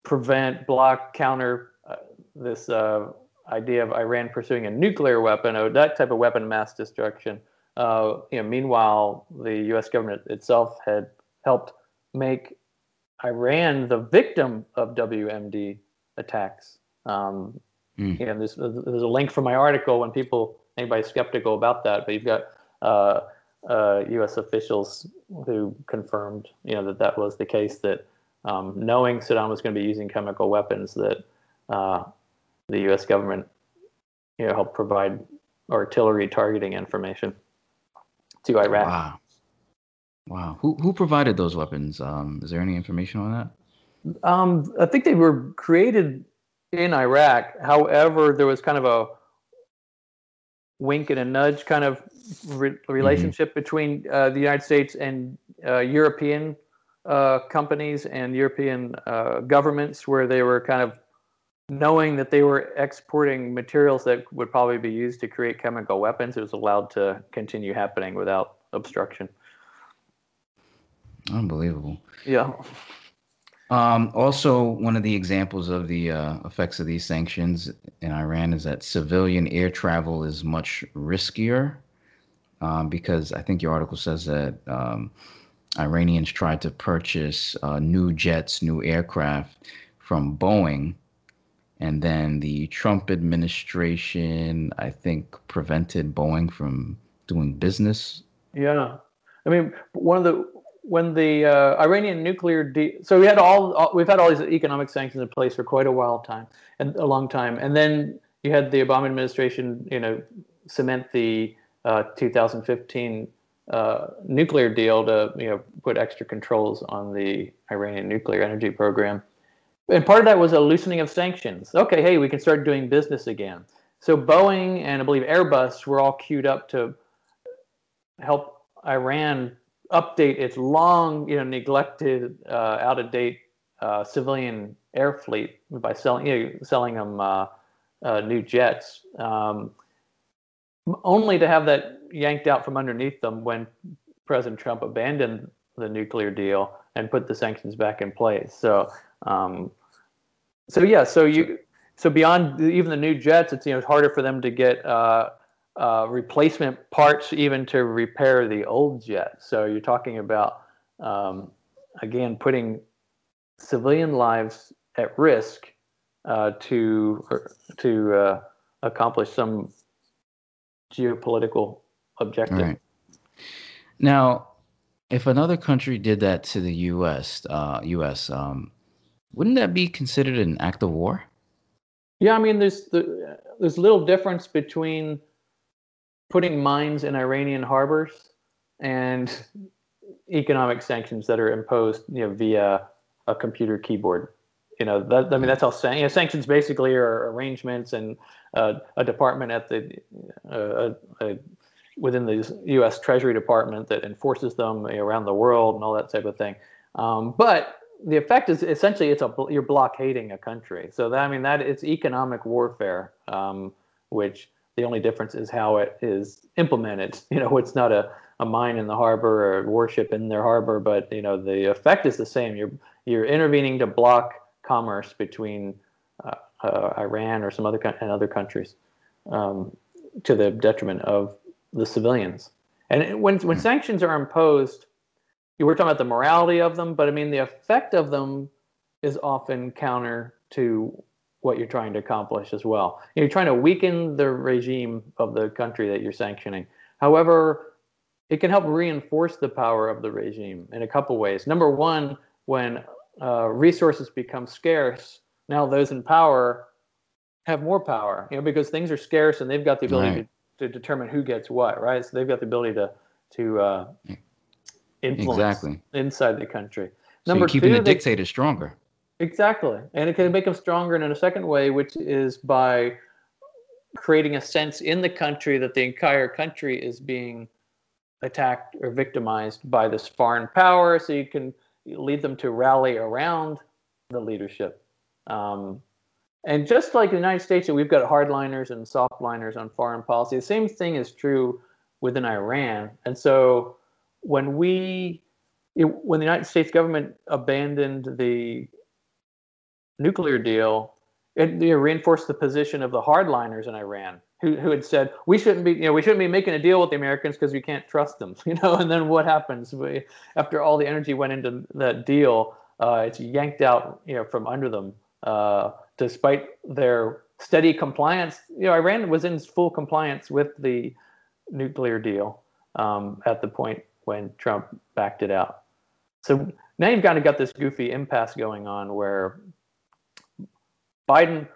prevent, block, counter uh, this uh, idea of Iran pursuing a nuclear weapon, or that type of weapon of mass destruction. Uh, you know, meanwhile, the U.S. government itself had helped make Iran the victim of WMD attacks. Um, mm. You know, there's, there's a link from my article when people, anybody's skeptical about that, but you've got uh, uh, U.S. officials who confirmed, you know, that that was the case. That um, knowing Saddam was going to be using chemical weapons, that uh, the U.S. government, you know, helped provide artillery targeting information to Iraq. Wow. Wow. Who who provided those weapons? Um, is there any information on that? Um, I think they were created in Iraq. However, there was kind of a wink and a nudge kind of re- relationship mm-hmm. between uh, the United States and uh, European uh, companies and European uh, governments, where they were kind of knowing that they were exporting materials that would probably be used to create chemical weapons. It was allowed to continue happening without obstruction. Unbelievable. Yeah. Um, also, one of the examples of the uh, effects of these sanctions in Iran is that civilian air travel is much riskier um, because I think your article says that um, Iranians tried to purchase uh, new jets, new aircraft from Boeing. And then the Trump administration, I think, prevented Boeing from doing business. Yeah. I mean, one of the when the uh, Iranian nuclear de- so we had all, all, we've had all these economic sanctions in place for quite a while time and a long time, and then you had the Obama administration, you know, cement the uh, 2015 uh, nuclear deal to you know put extra controls on the Iranian nuclear energy program, and part of that was a loosening of sanctions. Okay, hey, we can start doing business again. So Boeing and I believe Airbus were all queued up to help Iran update its long, you know, neglected, uh, out of date uh, civilian air fleet by selling, you know, selling them uh, uh, new jets, um, only to have that yanked out from underneath them when President Trump abandoned the nuclear deal and put the sanctions back in place. So, um, so yeah, so you, so beyond even the new jets, it's you know it's harder for them to get uh, uh, replacement parts even to repair the old jet. So you're talking about um, again putting civilian lives at risk uh, to to uh, accomplish some geopolitical objective. Right. Now, if another country did that to the U.S., uh, U.S., um, wouldn't that be considered an act of war? Yeah, I mean, there's the, there's little difference between putting mines in Iranian harbors and economic sanctions that are imposed, you know, via a computer keyboard. You know, that, I mean, that's all saying. You know, sanctions basically are arrangements and uh, a department at the uh, within the U.S. Treasury Department that enforces them around the world and all that type of thing. Um, but the effect is essentially it's a you're blockading a country. So that I mean that it's economic warfare, um, which the only difference is how it is implemented. You know, it's not a, a mine in the harbor or a warship in their harbor, but you know the effect is the same. You're you're intervening to block commerce between uh, uh, Iran or some other and other countries um, to the detriment of the civilians. And when when hmm. sanctions are imposed, you were talking about the morality of them, but I mean the effect of them is often counter to what you're trying to accomplish as well. You're trying to weaken the regime of the country that you're sanctioning. However, it can help reinforce the power of the regime in a couple ways. Number one, when uh, resources become scarce, now those in power have more power, you know, because things are scarce and they've got the ability right. to, to determine who gets what, right? So they've got the ability to to uh, influence exactly. inside the country. So Number keeping two, the dictator stronger. Exactly. And it can make them stronger in a second way, which is by creating a sense in the country that the entire country is being attacked or victimized by this foreign power. So you can lead them to rally around the leadership. Um, and just like the United States, we've got hardliners and softliners on foreign policy. The same thing is true within Iran. And so when we, when the United States government abandoned the nuclear deal, it you know, reinforced the position of the hardliners in Iran, who, who had said we shouldn't be, you know, we shouldn't be making a deal with the Americans because we can't trust them, you know. And then what happens? We, after all the energy went into that deal, uh, it's yanked out, you know, from under them, uh, despite their steady compliance. You know, Iran was in full compliance with the nuclear deal um, at the point when Trump backed it out. So now you've kind of got this goofy impasse going on where Biden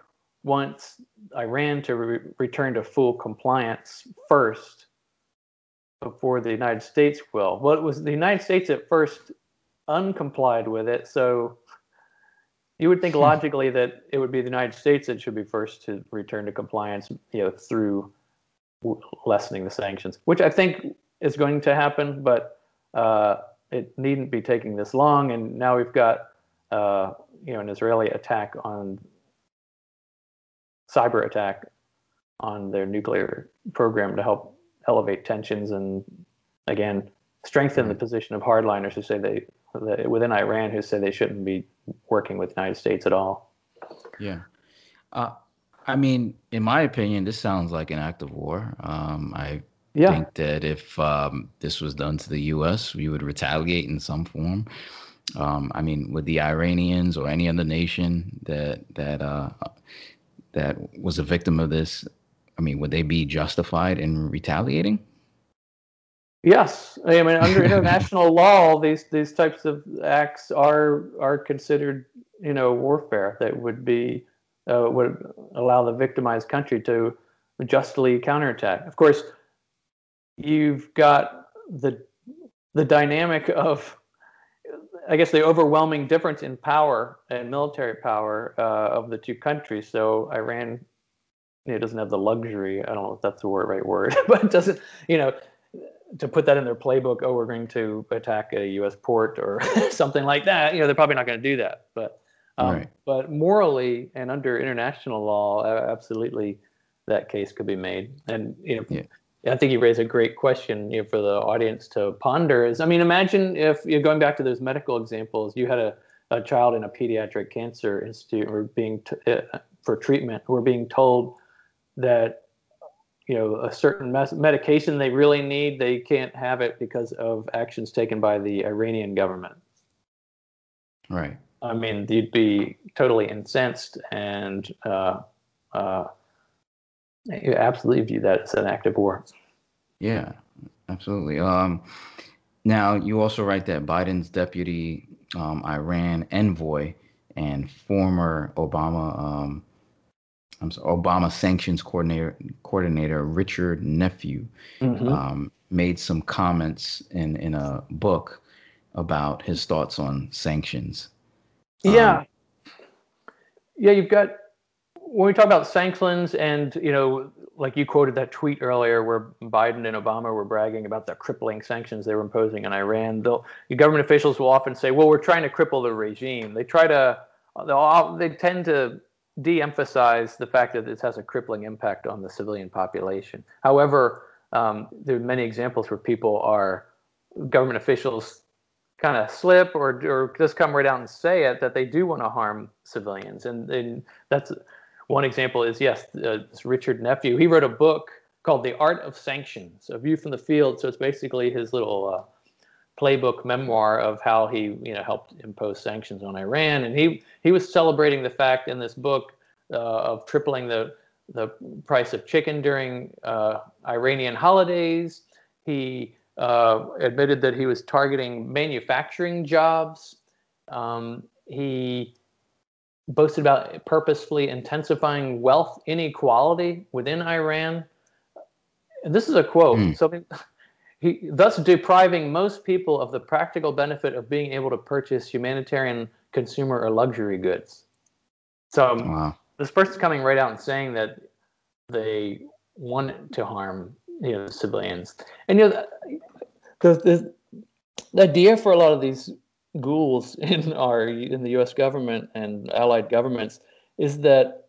wants Iran to re- return to full compliance first before the United States will. Well, it was the United States at first uncomplied with it, so you would think logically that it would be the United States that should be first to return to compliance, you know, through lessening the sanctions, which I think is going to happen, but uh, it needn't be taking this long. And now we've got, uh, you know, an Israeli attack on cyber attack on their nuclear program to help elevate tensions and again strengthen the position of hardliners who say they within Iran who say they shouldn't be working with the United States at all. Yeah. Uh, I mean, in my opinion, this sounds like an act of war. Um, I yeah. think that if um, this was done to the U.S., we would retaliate in some form. Um, I mean, with the Iranians or any other nation that that uh, that was a victim of this, I mean, would they be justified in retaliating? Yes, I mean under international law, these these types of acts are are considered, you know, warfare that would be uh, would allow the victimized country to justly counterattack. Of course, you've got the the dynamic of I guess the overwhelming difference in power and military power uh, of the two countries. So Iran, you know, doesn't have the luxury. I don't know if that's the word, right word, but it doesn't, you know, to put that in their playbook. Oh, we're going to attack a U.S. port or something like that. You know, they're probably not going to do that. But, um, right. but morally and under international law, absolutely, that case could be made. And you know, yeah. I think you raise a great question you know, for the audience to ponder. Is I mean, imagine if you're going back to those medical examples, you had a, a child in a pediatric cancer institute or being t- uh, for treatment who are being told that you know a certain mes- medication they really need they can't have it because of actions taken by the Iranian government. Right. I mean, you'd be totally incensed and uh, uh, you absolutely view that as an act of war. Yeah, absolutely. Um, now you also write that Biden's deputy um, Iran envoy and former Obama um, I'm sorry, Obama sanctions coordinator coordinator Richard Nephew mm-hmm. um, made some comments in in a book about his thoughts on sanctions. Yeah, um, yeah, you've got when we talk about sanctions, and you know, like you quoted that tweet earlier, where Biden and Obama were bragging about the crippling sanctions they were imposing on Iran. The government officials will often say, "Well, we're trying to cripple the regime." They try to, they tend to de-emphasize the fact that this has a crippling impact on the civilian population. However, um, there are many examples where people are government officials kind of slip or, or just come right out and say it that they do want to harm civilians, and, and that's one example. Is yes, uh, Richard Nephew. He wrote a book called The Art of Sanctions: A View from the Field. So it's basically his little uh, playbook memoir of how he you know helped impose sanctions on Iran, and he he was celebrating the fact in this book uh, of tripling the the price of chicken during uh, Iranian holidays. He uh, admitted that he was targeting manufacturing jobs. Um, he boasted about purposefully intensifying wealth inequality within Iran. And this is a quote. Mm. So he, thus depriving most people of the practical benefit of being able to purchase humanitarian consumer or luxury goods. So um, wow. this person's coming right out and saying that they want to harm you know civilians, and you know the, the, the idea for a lot of these ghouls in our in the U.S. government and allied governments is that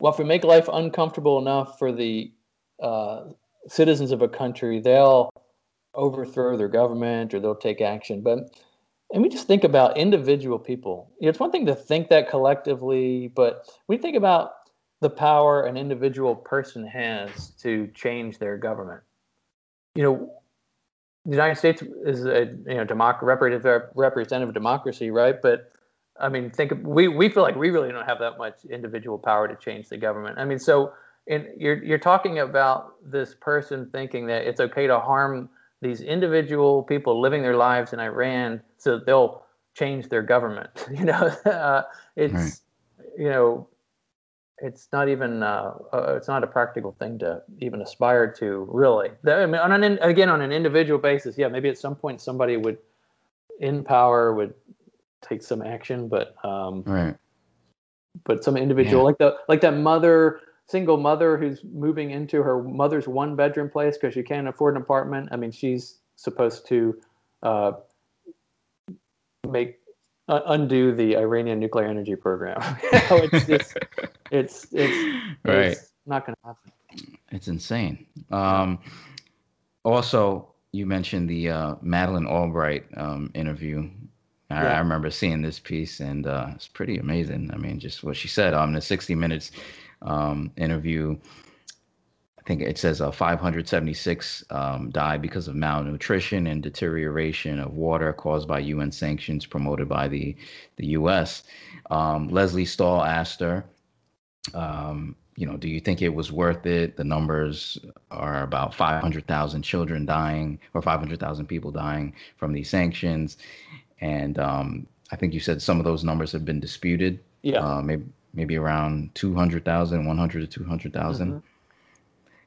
well, if we make life uncomfortable enough for the uh, citizens of a country, they'll overthrow their government or they'll take action. But and we just think about individual people. It's one thing to think that collectively, but we think about the power an individual person has to change their government. You know, the United States is a you know democ- representative representative democracy, right? But I mean, think of, we we feel like we really don't have that much individual power to change the government. I mean, so and you're you're talking about this person thinking that it's okay to harm these individual people living their lives in Iran so that they'll change their government. You know, uh, it's right. you know, it's not even uh, uh, it's not a practical thing to even aspire to really. I mean, on an again on an individual basis, yeah, maybe at some point somebody would in power would take some action, but um, right. But some individual yeah. like the like that mother single mother who's moving into her mother's one bedroom place because she can't afford an apartment. I mean, she's supposed to uh, make uh, undo the Iranian nuclear energy program. it's just it's it's, right. it's not going to happen. It's insane. Um, also, you mentioned the uh, Madeleine Albright um, interview. I, yeah. I, remember seeing this piece, and uh, it's pretty amazing. I mean, just what she said. Um, the 60 Minutes um, interview. I think it says uh, 576 um, died because of malnutrition and deterioration of water caused by UN sanctions promoted by the the U.S. Um, Lesley Stahl asked her, um, you know, do you think it was worth it? The numbers are about 500,000 children dying or 500,000 people dying from these sanctions, and um, I think you said some of those numbers have been disputed. Yeah. Uh, maybe maybe around 200,000, 100 to 200,000.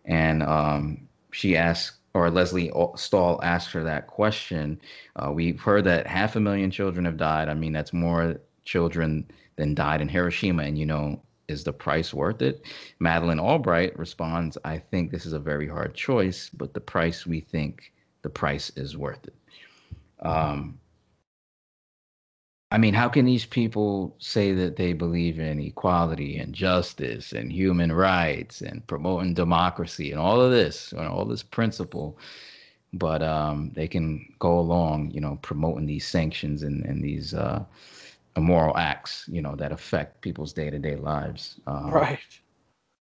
And um, she asked, or Lesley Stahl asked her that question. Uh, we've heard that half a million children have died. I mean, that's more children than died in Hiroshima. And, you know, is the price worth it? Madeleine Albright responds, I think this is a very hard choice, but the price we think the price is worth it. Um, I mean, how can these people say that they believe in equality and justice and human rights and promoting democracy and all of this and all this principle, but um, they can go along, you know, promoting these sanctions and, and these uh, immoral acts, you know, that affect people's day to day lives. Um, right.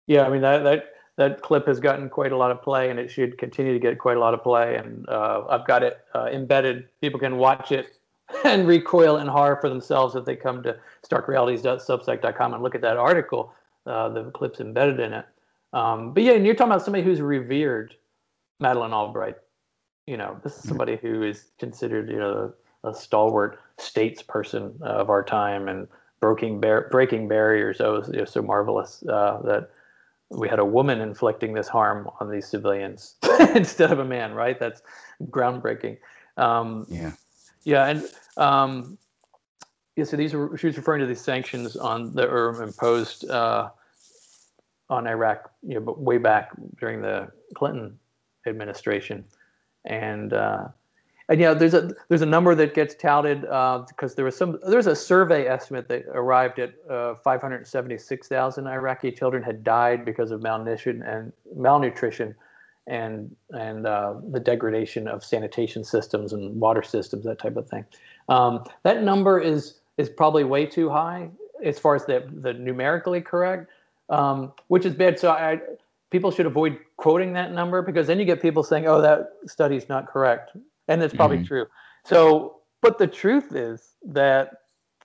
Yeah, I mean that that that clip has gotten quite a lot of play, and it should continue to get quite a lot of play. And uh, I've got it uh, embedded. People can watch it and recoil in horror for themselves if they come to starkrealities.substack.com and look at that article. Uh, the clip's embedded in it. Um, but yeah, and you're talking about somebody who's revered Madeleine Albright. You know, this is somebody who is considered, you know, a stalwart statesperson of our time and breaking bar- breaking barriers. Oh, so marvelous uh, that we had a woman inflicting this harm on these civilians instead of a man. Right? That's groundbreaking. Um, yeah. Yeah, and um, yeah. So these were she was referring to these sanctions on that were imposed uh, on Iraq, you know, but way back during the Clinton administration, and uh, and yeah, there's a there's a number that gets touted uh, because there was some there's a survey estimate that arrived at uh, 576,000 Iraqi children had died because of malnutrition and malnutrition and and uh, the degradation of sanitation systems and water systems that type of thing. Um, that number is is probably way too high as far as the the numerically correct, um, which is bad. So I people should avoid quoting that number because then you get people saying, "Oh, that study's not correct." and it's probably mm-hmm. true. So, but the truth is that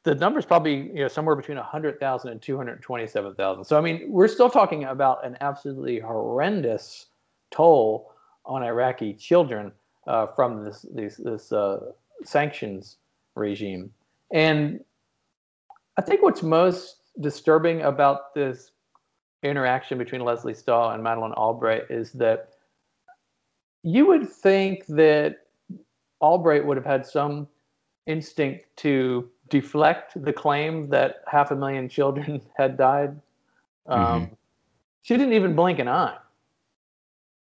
the number is probably you know somewhere between 100,000 and 227,000. So I mean, we're still talking about an absolutely horrendous toll on Iraqi children uh, from this these, this uh, sanctions regime. And I think what's most disturbing about this interaction between Lesley Stahl and Madeleine Albright is that you would think that Albright would have had some instinct to deflect the claim that half a million children had died. Um, mm-hmm. She didn't even blink an eye.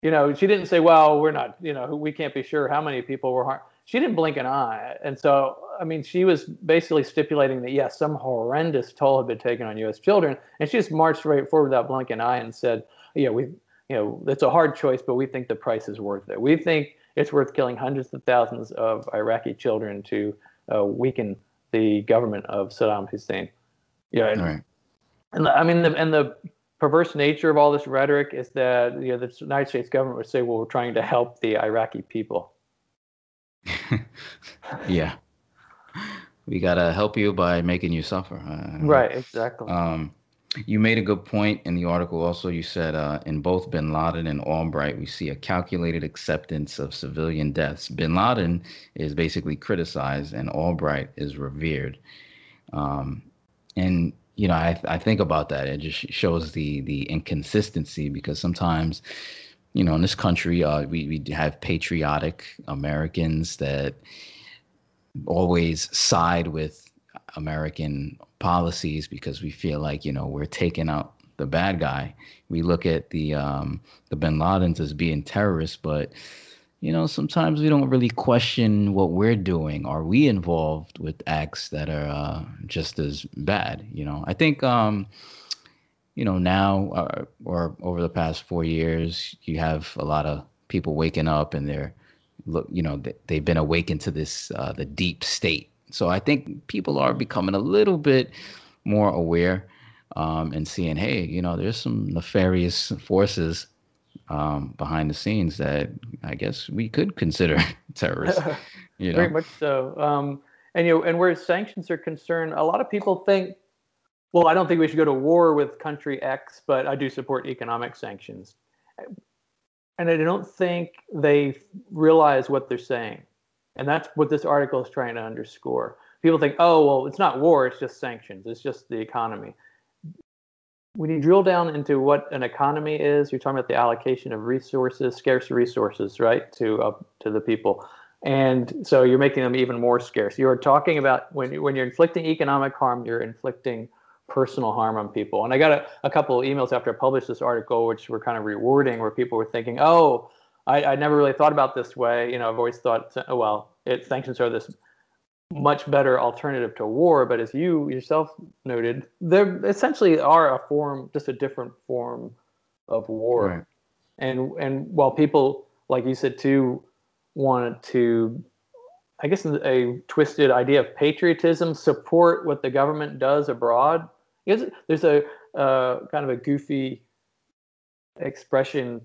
You know, she didn't say, "Well, we're not. You know, we can't be sure how many people were harmed." She didn't blink an eye, and so I mean, she was basically stipulating that yes, some horrendous toll had been taken on U.S. children, and she just marched right forward without blinking an eye and said, "Yeah, we, you know, it's a hard choice, but we think the price is worth it. We think it's worth killing hundreds of thousands of Iraqi children to uh, weaken the government of Saddam Hussein. Yeah, and, right. and the, I mean, the, and the perverse nature of all this rhetoric is that you know the United States government would say, "Well, we're trying to help the Iraqi people." yeah, we gotta help you by making you suffer. Uh, right, exactly. Um, you made a good point in the article. Also, you said uh, in both Bin Laden and Albright, we see a calculated acceptance of civilian deaths. Bin Laden is basically criticized, and Albright is revered. Um, and you know, I, I think about that. It just shows the the inconsistency because sometimes, you know, in this country, uh, we we have patriotic Americans that always side with American policies because we feel like you know we're taking out the bad guy. We look at the um, the Bin Ladens as being terrorists, but you know sometimes we don't really question what we're doing. Are we involved with acts that are uh, just as bad? You know, I think um, you know now uh, or over the past four years, you have a lot of people waking up and they're look, you know, they've been awakened to this uh, the deep state so I think people are becoming a little bit more aware um, and seeing, hey, you know, there's some nefarious forces um, behind the scenes that I guess we could consider terrorists. You know? Very much so. Um, and you know, and where sanctions are concerned, a lot of people think, well, I don't think we should go to war with country X, but I do support economic sanctions. And I don't think they realize what they're saying. And that's what this article is trying to underscore. People think, oh, well, it's not war, it's just sanctions, it's just the economy. When you drill down into what an economy is, you're talking about the allocation of resources, scarce resources, right, to uh, to the people, and so you're making them even more scarce. You're talking about when when you're inflicting economic harm, you're inflicting personal harm on people. And I got a, a couple of emails after I published this article, which were kind of rewarding, where people were thinking, oh, I, I never really thought about this way. You know, I've always thought, oh, well, it, sanctions are this much better alternative to war. But as you yourself noted, they essentially are a form, just a different form of war. Right. And and while people, like you said too, wanted to, I guess, a twisted idea of patriotism, support what the government does abroad. There's a uh, kind of a goofy expression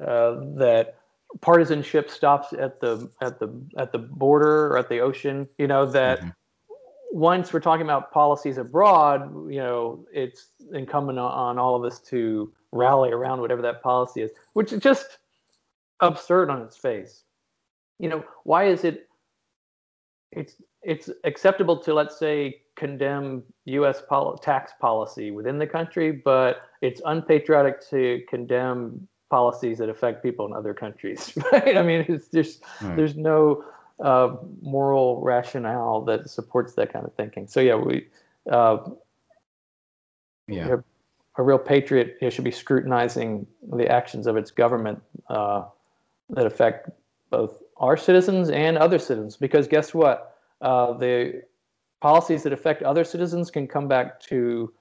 uh, that partisanship stops at the at the at the border or at the ocean you know that mm-hmm. once we're talking about policies abroad you know it's incumbent on all of us to rally around whatever that policy is which is just absurd on its face. You know, why is it? It's it's acceptable to let's say condemn U.S. Pol- tax policy within the country, but it's unpatriotic to condemn policies that affect people in other countries, right? I mean, it's just right. there's no uh, moral rationale that supports that kind of thinking. So yeah, we uh, yeah. A, real patriot you know, should be scrutinizing the actions of its government uh, that affect both our citizens and other citizens. Because guess what? Uh, the policies that affect other citizens can come back to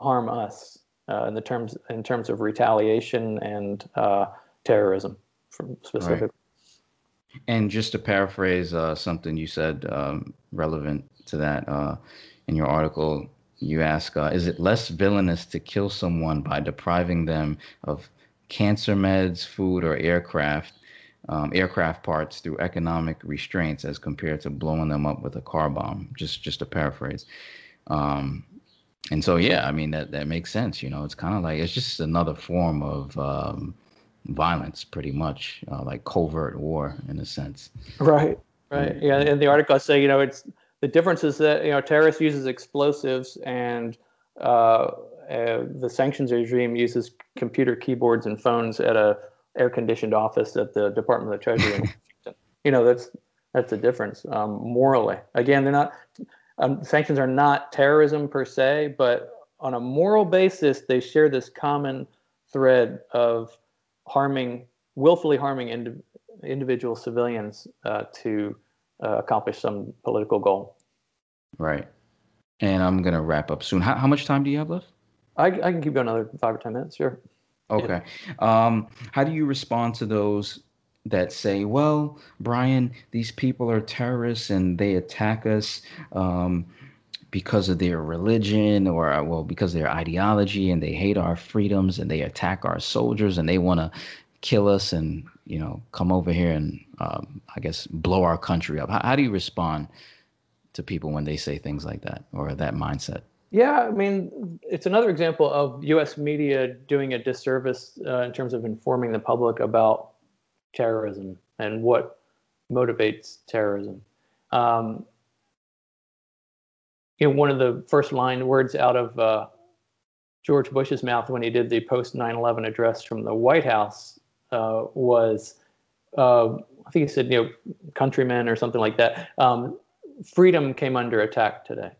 harm us uh, in the terms in terms of retaliation and uh, terrorism, specifically. Right. And just to paraphrase uh, something you said um, relevant to that uh, in your article, you ask, uh, is it less villainous to kill someone by depriving them of cancer meds, food, or aircraft, um, aircraft parts through economic restraints as compared to blowing them up with a car bomb? Just, just to paraphrase. Um, and so, yeah, I mean that that makes sense. You know, it's kind of like it's just another form of um, violence, pretty much, uh, like covert war in a sense. Right. Right. Yeah. In the article, I say, you know, it's the difference is that you know terrorists uses explosives and uh, uh, the sanctions regime uses computer keyboards and phones at a air conditioned office at the Department of the Treasury. you know that's that's the difference um, morally. Again, they're not um, sanctions are not terrorism per se, but on a moral basis, they share this common thread of harming, willfully harming ind- individual civilians uh, to uh, accomplish some political goal. Right. And I'm going to wrap up soon. How, how much time do you have left? I, I can keep going another five or 10 minutes, sure. Okay. Yeah. Um, how do you respond to those that say, well, Brian, these people are terrorists and they attack us um, because of their religion or, well, because of their ideology and they hate our freedoms and they attack our soldiers and they want to kill us and you know come over here and um, I guess blow our country up. How, how, do you respond to people when they say things like that or that mindset? Yeah, I mean, it's another example of U.S. media doing a disservice uh, in terms of informing the public about terrorism and what motivates terrorism. Um, you know, one of the first line words out of uh, George Bush's mouth when he did the post 9/11 address from the White House uh, was, uh, I think he said, you know, countrymen or something like that. Um, freedom came under attack today.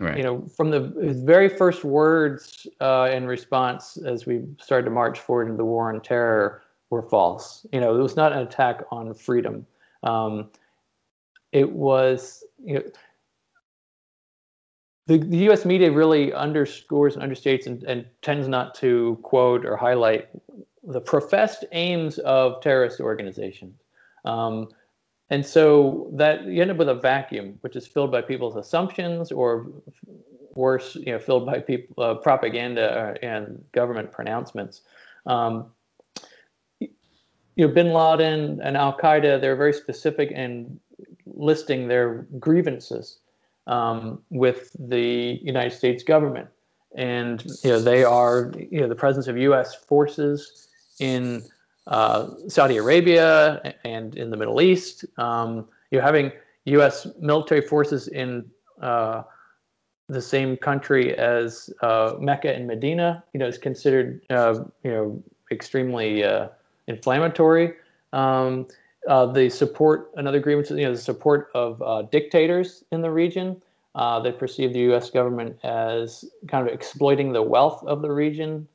Right. You know, from the very first words uh, in response as we started to march forward into the war on terror were false. You know, it was not an attack on freedom. Um, it was, you know, the, the U.S. media really underscores and understates and, and tends not to quote or highlight the professed aims of terrorist organizations. Um, and so that you end up with a vacuum, which is filled by people's assumptions, or worse, you know, filled by people uh, propaganda and government pronouncements. Um, know, Bin Laden and Al Qaeda, they're very specific in listing their grievances um, with the United States government. And you know, they are you know the presence of U.S. forces in uh, Saudi Arabia and in the Middle East. Um, you're having U.S. military forces in uh, the same country as uh, Mecca and Medina. You know, is considered uh, you know extremely uh, inflammatory. Um, uh, they support another agreement, you know, the support of uh, dictators in the region. Uh, they perceive the U.S. government as kind of exploiting the wealth of the region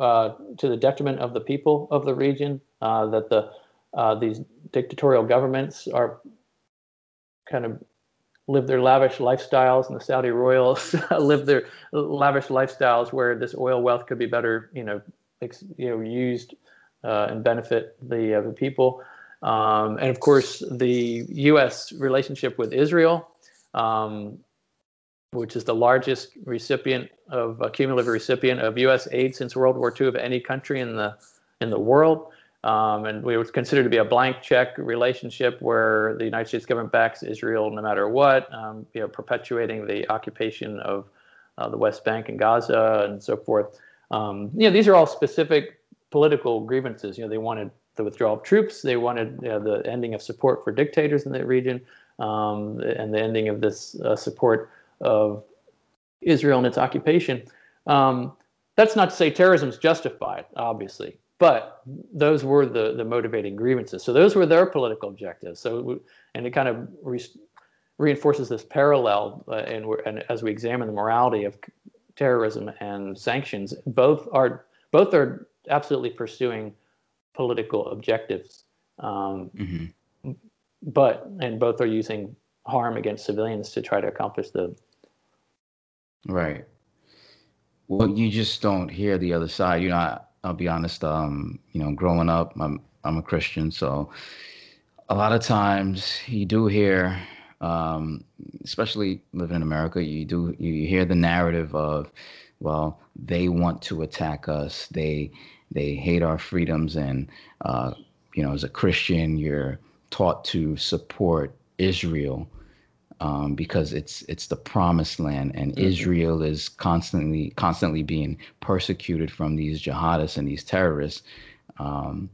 uh, to the detriment of the people of the region. Uh, that the uh, these dictatorial governments are kind of live their lavish lifestyles, and the Saudi royals live their lavish lifestyles, where this oil wealth could be better, you know, ex, you know, used and benefit the the people. Um, and of course, the U.S. relationship with Israel, um, which is the largest recipient of a cumulative recipient of U.S. aid since World War II of any country in the in the world. Um, and we would consider to be a blank check relationship where the United States government backs Israel no matter what, um, you know, perpetuating the occupation of uh, the West Bank and Gaza and so forth. Um, you know, these are all specific political grievances. You know, they wanted the withdrawal of troops, they wanted you know, the ending of support for dictators in that region, um, and the ending of this uh, support of Israel and its occupation. Um, that's not to say terrorism is justified, obviously, but those were the the motivating grievances. So those were their political objectives. So and it kind of re- reinforces this parallel, uh, and, and as we examine the morality of terrorism and sanctions, both are both are absolutely pursuing political objectives. Um, mm-hmm. But and both are using harm against civilians to try to accomplish the right. Well, you just don't hear the other side. You know, I, I'll be honest. Um, you know, growing up, I'm I'm a Christian, so a lot of times you do hear, um, especially living in America, you do you hear the narrative of, well, they want to attack us. They they hate our freedoms, and uh, you know, as a Christian, you're taught to support Israel um, because it's it's the promised land, and mm-hmm. Israel is constantly constantly being persecuted from these jihadists and these terrorists. Um,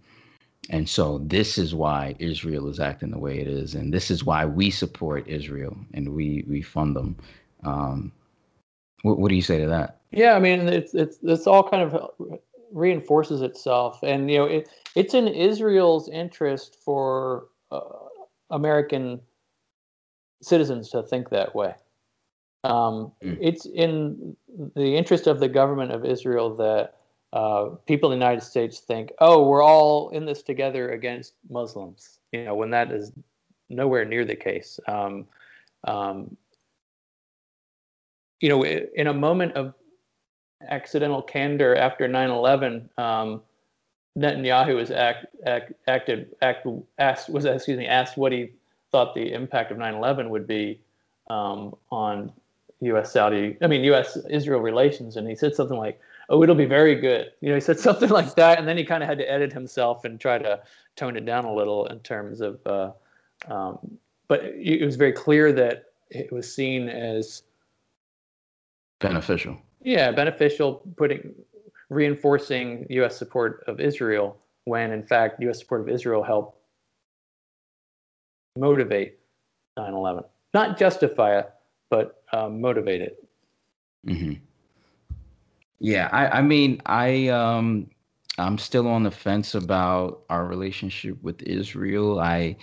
and so this is why Israel is acting the way it is, and this is why we support Israel and we we fund them. Um, what, what do you say to that? Yeah, I mean, it's it's it's all kind of reinforces itself, and you know, it it's in Israel's interest for uh, American citizens to think that way. Um, mm. It's in the interest of the government of Israel that uh, people in the United States think, oh, we're all in this together against Muslims, you know, when that is nowhere near the case. Um, um, you know, in a moment of accidental candor after 9 11, um, Netanyahu was act, act, acted, act, asked, was, excuse me, asked what he thought the impact of 9/11 would be um, on U.S. Saudi, I mean U.S. Israel relations, and he said something like, "Oh, it'll be very good." You know, he said something like that, and then he kind of had to edit himself and try to tone it down a little in terms of. Uh, um, but it was very clear that it was seen as beneficial. Yeah, beneficial, putting reinforcing U.S. support of Israel when in fact U.S. support of Israel helped motivate 9/11, not justify it, but um, motivate it. Mm-hmm. Yeah, I, I mean, I um, I'm still on the fence about our relationship with Israel. I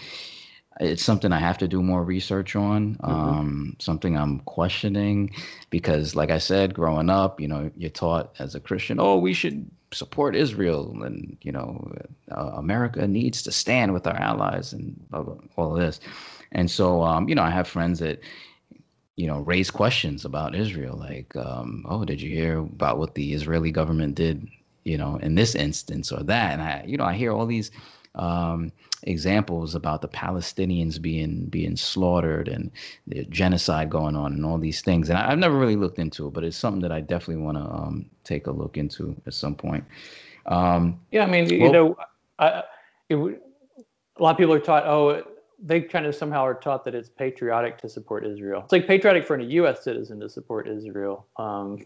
it's something I have to do more research on. Mm-hmm. Um, something I'm questioning because, like I said, growing up, you know, you're taught as a Christian, oh, we should support Israel, and you know, uh, America needs to stand with our allies, and blah, blah, all of this. And so, um, you know, I have friends that you know raise questions about Israel, like, um, oh, did you hear about what the Israeli government did, you know, in this instance or that? And I, you know, I hear all these um, examples about the Palestinians being being slaughtered and the genocide going on and all these things. And I, have never really looked into it, but it's something that I definitely want to um, take a look into at some point. Um, yeah, I mean, well, you know, I, it, a lot of people are taught, oh, they kind of somehow are taught that it's patriotic to support Israel. It's like patriotic for a U.S. citizen to support Israel. Um,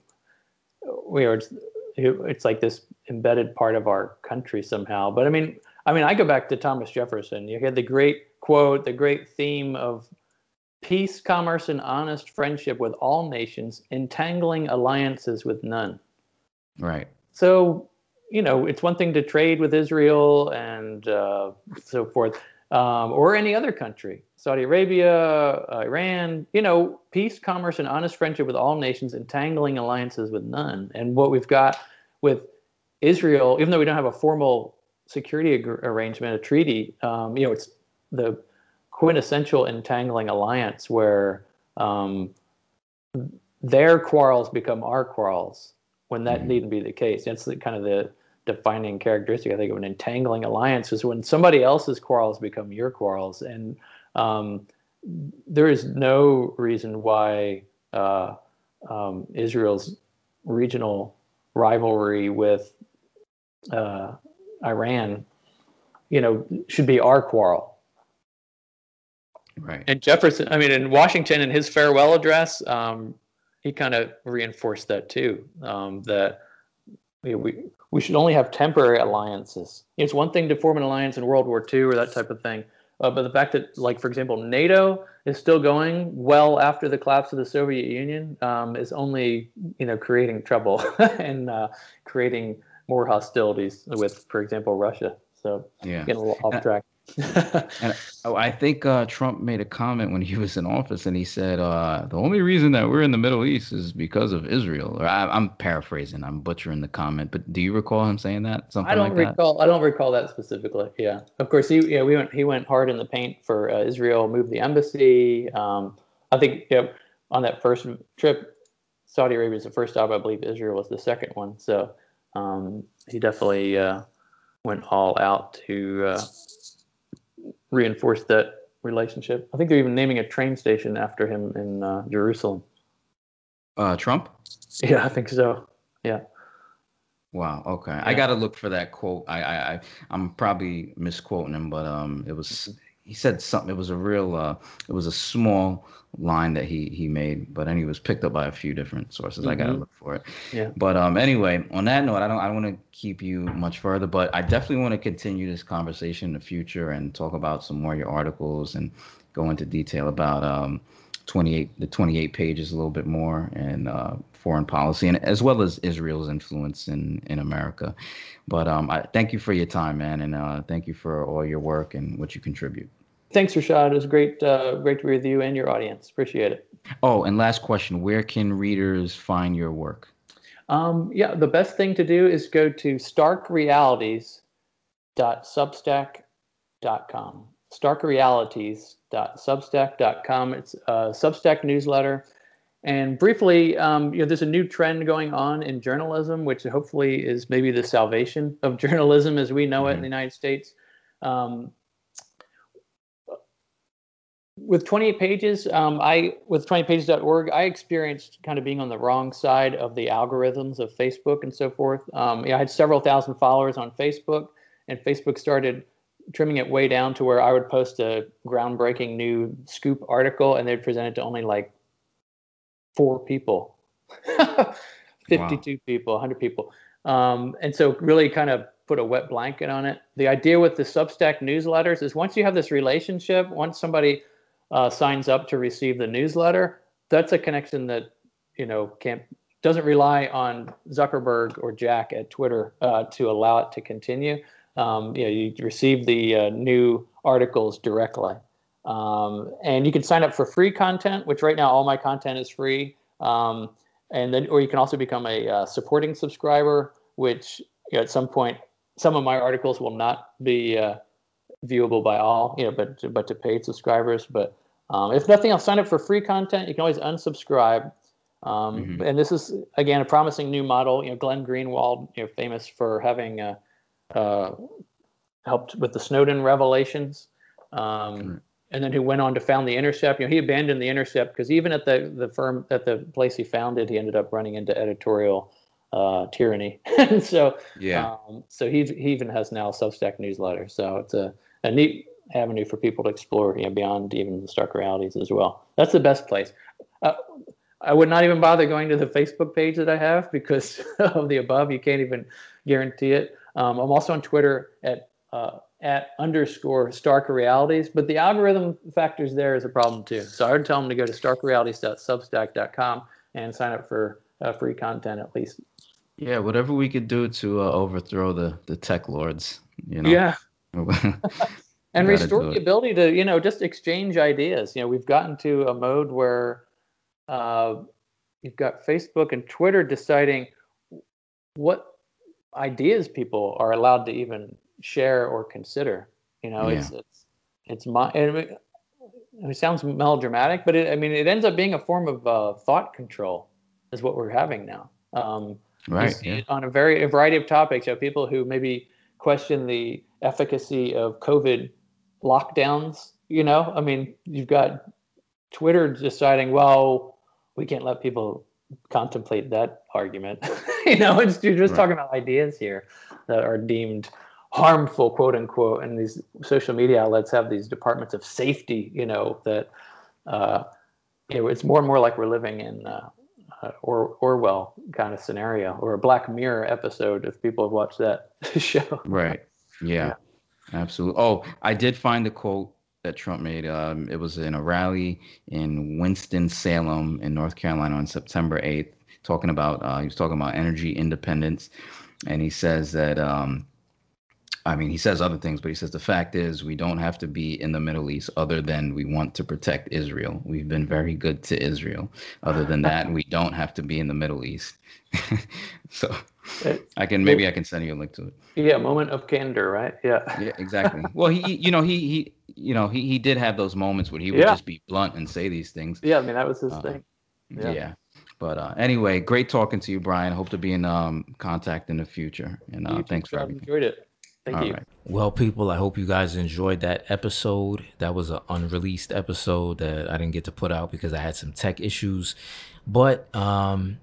we are, it's, it's like this embedded part of our country somehow. But I mean, I mean, I go back to Thomas Jefferson. You had the great quote, the great theme of peace, commerce, and honest friendship with all nations, entangling alliances with none. Right. So, you know, it's one thing to trade with Israel and uh, so forth, um, or any other country, Saudi Arabia, Iran, you know, peace, commerce, and honest friendship with all nations, entangling alliances with none. And what we've got with Israel, even though we don't have a formal security ag- arrangement, a treaty, um, you know, it's the quintessential entangling alliance where um, their quarrels become our quarrels when that mm-hmm. needn't be the case. That's the, kind of the defining characteristic, I think, of an entangling alliance is when somebody else's quarrels become your quarrels. And um, there is no reason why uh, um, Israel's regional rivalry with uh, Iran, you know, should be our quarrel. Right. And Jefferson, I mean, in Washington, in his farewell address, um, he kind of reinforced that too. Um, that you know, we we should only have temporary alliances. It's one thing to form an alliance in World War II or that type of thing, uh, but the fact that, like for example, NATO is still going well after the collapse of the Soviet Union um, is only you know creating trouble and uh, creating more hostilities with, for example, Russia. So yeah. getting a little off track and oh, I think uh, Trump made a comment when he was in office, and he said uh, the only reason that we're in the Middle East is because of Israel. Or I, am paraphrasing, I'm butchering the comment, but do you recall him saying that? Something I don't like recall. That? I don't recall that specifically. Yeah, of course he. Yeah, we went. He went hard in the paint for uh, Israel. Moved the embassy. Um, I think you know, on that first trip, Saudi Arabia was the first stop. I believe Israel was the second one. So um, he definitely uh, went all out to uh, reinforce that relationship. I think they're even naming a train station after him in uh, Jerusalem. Uh, Trump? Yeah, I think so. Yeah. Wow. Okay. Yeah. I got to look for that quote. I, I, I, I'm probably misquoting him, but um, it was mm-hmm he said something. It was a real. Uh, it was a small line that he he made, but and he was picked up by a few different sources. Mm-hmm. I gotta look for it. Yeah. But um, anyway, on that note, I don't I don't want to keep you much further, but I definitely want to continue this conversation in the future and talk about some more of your articles and go into detail about um 28 the 28 pages a little bit more and uh, foreign policy and as well as Israel's influence in in America. But um, I thank you for your time, man, and uh, thank you for all your work and what you contribute. Thanks, Rashad. It was great, uh, great to be with you and your audience. Appreciate it. Oh, and last question: Where can readers find your work? Um, yeah, the best thing to do is go to starkrealities.substack.com. Starkrealities.substack.com. It's a Substack newsletter. And briefly, um, you know, there's a new trend going on in journalism, which hopefully is maybe the salvation of journalism as we know mm-hmm. it in mm-hmm. the United States. Um, with 28 pages, um, I with 20pages.org, I experienced kind of being on the wrong side of the algorithms of Facebook and so forth. Um, I had several thousand followers on Facebook, and Facebook started trimming it way down to where I would post a groundbreaking new scoop article, and they'd present it to only like four people, 52 wow. people, 100 people, um, and so really kind of put a wet blanket on it. The idea with the Substack newsletters is once you have this relationship, once somebody uh, signs up to receive the newsletter, that's a connection that you know can't doesn't rely on Zuckerberg or Jack at Twitter uh, to allow it to continue. Um, you know, you receive the uh, new articles directly, um, and you can sign up for free content, which right now all my content is free. Um, and then, or you can also become a uh, supporting subscriber, which you know, at some point, some of my articles will not be uh, viewable by all, you know, but to, but to paid subscribers. But um, if nothing else, sign up for free content. You can always unsubscribe. Um, mm-hmm. And this is again a promising new model. You know, Glenn Greenwald, you know, famous for having uh, uh, helped with the Snowden revelations, um, and then who went on to found the Intercept. You know, he abandoned the Intercept because even at the the firm at the place he founded, he ended up running into editorial uh, tyranny. and so, yeah. Um, so he he even has now a Substack newsletter. So it's a, a neat avenue for people to explore, you know, beyond even the stark realities as well. That's the best place. Uh, I would not even bother going to the Facebook page that I have because of the above. You can't even guarantee it. Um, I'm also on Twitter at uh, at underscore stark realities, but the algorithm factors there is a problem too. So I would tell them to go to starkrealities.substack.com and sign up for uh, free content at least. Yeah, whatever we could do to uh, overthrow the the tech lords, you know. Yeah. and restore the ability to you know just exchange ideas. You know, we've gotten to a mode where uh, you've got Facebook and Twitter deciding what ideas people are allowed to even share or consider. You know, yeah. it's it's it's my. It, it sounds melodramatic, but it, I mean, it ends up being a form of uh, thought control, is what we're having now. Um, right. Yeah. On a very a variety of topics, you know, people who maybe question the efficacy of COVID lockdowns. You know, I mean, you've got Twitter deciding, well, we can't let people contemplate that argument. you know, it's, you're just right. talking about ideas here that are deemed harmful, quote unquote. And these social media outlets have these departments of safety, you know, that uh, you know, it's more and more like we're living in uh, uh, or Orwell kind of scenario or a Black Mirror episode if people have watched that show. Right. Yeah. yeah. Absolutely. Oh, I did find the quote that Trump made. Um, it was in a rally in Winston Salem in North Carolina on September 8th, talking about uh, he was talking about energy independence, and he says that um, I mean, he says other things, but he says the fact is we don't have to be in the Middle East other than we want to protect Israel. We've been very good to Israel. Other than that, we don't have to be in the Middle East. so I can maybe I can send you a link to it. Yeah, moment of candor, right? Yeah. Yeah, exactly. well, he you know, he he you know, he he did have those moments where he would yeah. just be blunt and say these things. Yeah, I mean that was his uh, thing. Yeah. yeah. But uh, anyway, great talking to you, Brian. Hope to be in um, contact in the future. And uh, thanks for everything. Enjoyed it. Thank All you. Right. Well, people, I hope you guys enjoyed that episode. That was an unreleased episode that I didn't get to put out because I had some tech issues, but um,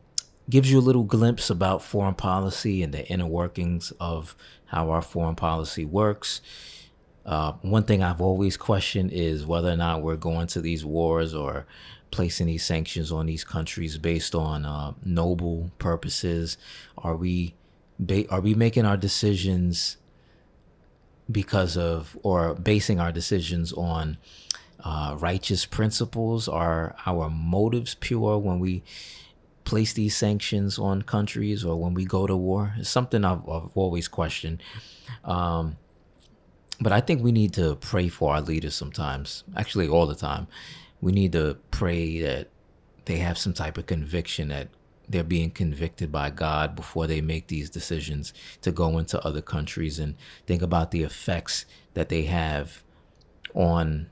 gives you a little glimpse about foreign policy and the inner workings of how our foreign policy works. Uh, one thing I've always questioned is whether or not we're going to these wars or placing these sanctions on these countries based on uh, noble purposes. Are we ba- are we making our decisions? Because of or basing our decisions on uh, righteous principles? Are our motives pure when we place these sanctions on countries or when we go to war? It's something I've, I've always questioned. Um, but I think we need to pray for our leaders sometimes, actually, all the time. We need to pray that they have some type of conviction that they're being convicted by God before they make these decisions to go into other countries and think about the effects that they have on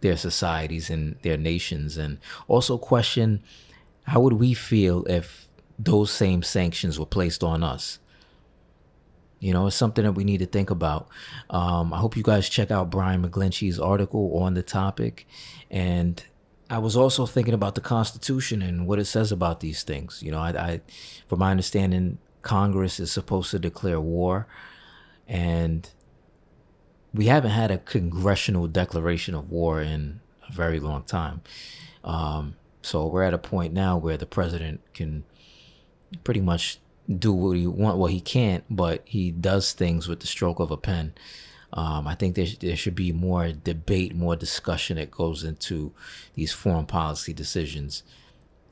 their societies and their nations. And also question how would we feel if those same sanctions were placed on us? You know it's something that we need to think about. Um, i hope you guys check out brian mcglinchey's article on the topic. And I was also thinking about the Constitution and what it says about these things. You know, I, I from my understanding, Congress is supposed to declare war, and we haven't had a congressional declaration of war in a very long time. Um, so we're at a point now where the president can pretty much do what he want, what he can't, but he does things with the stroke of a pen. Um, I think there, there should be more debate, more discussion that goes into these foreign policy decisions,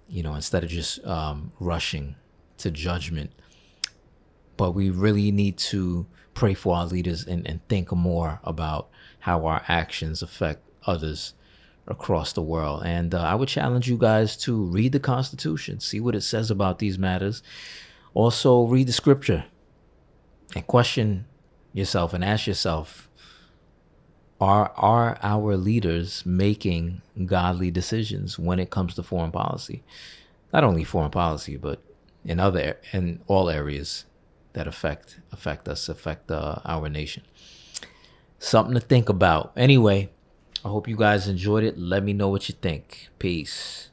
you know, instead of just um, rushing to judgment. But we really need to pray for our leaders and, and think more about how our actions affect others across the world. And uh, I would challenge you guys to read the Constitution, see what it says about these matters. Also, read the scripture and question yourself and ask yourself are are our leaders making godly decisions when it comes to foreign policy? Not only foreign policy but in other in all areas that affect affect us affect uh, our nation. Something to think about. Anyway i hope you guys enjoyed it. Let me know what you think. Peace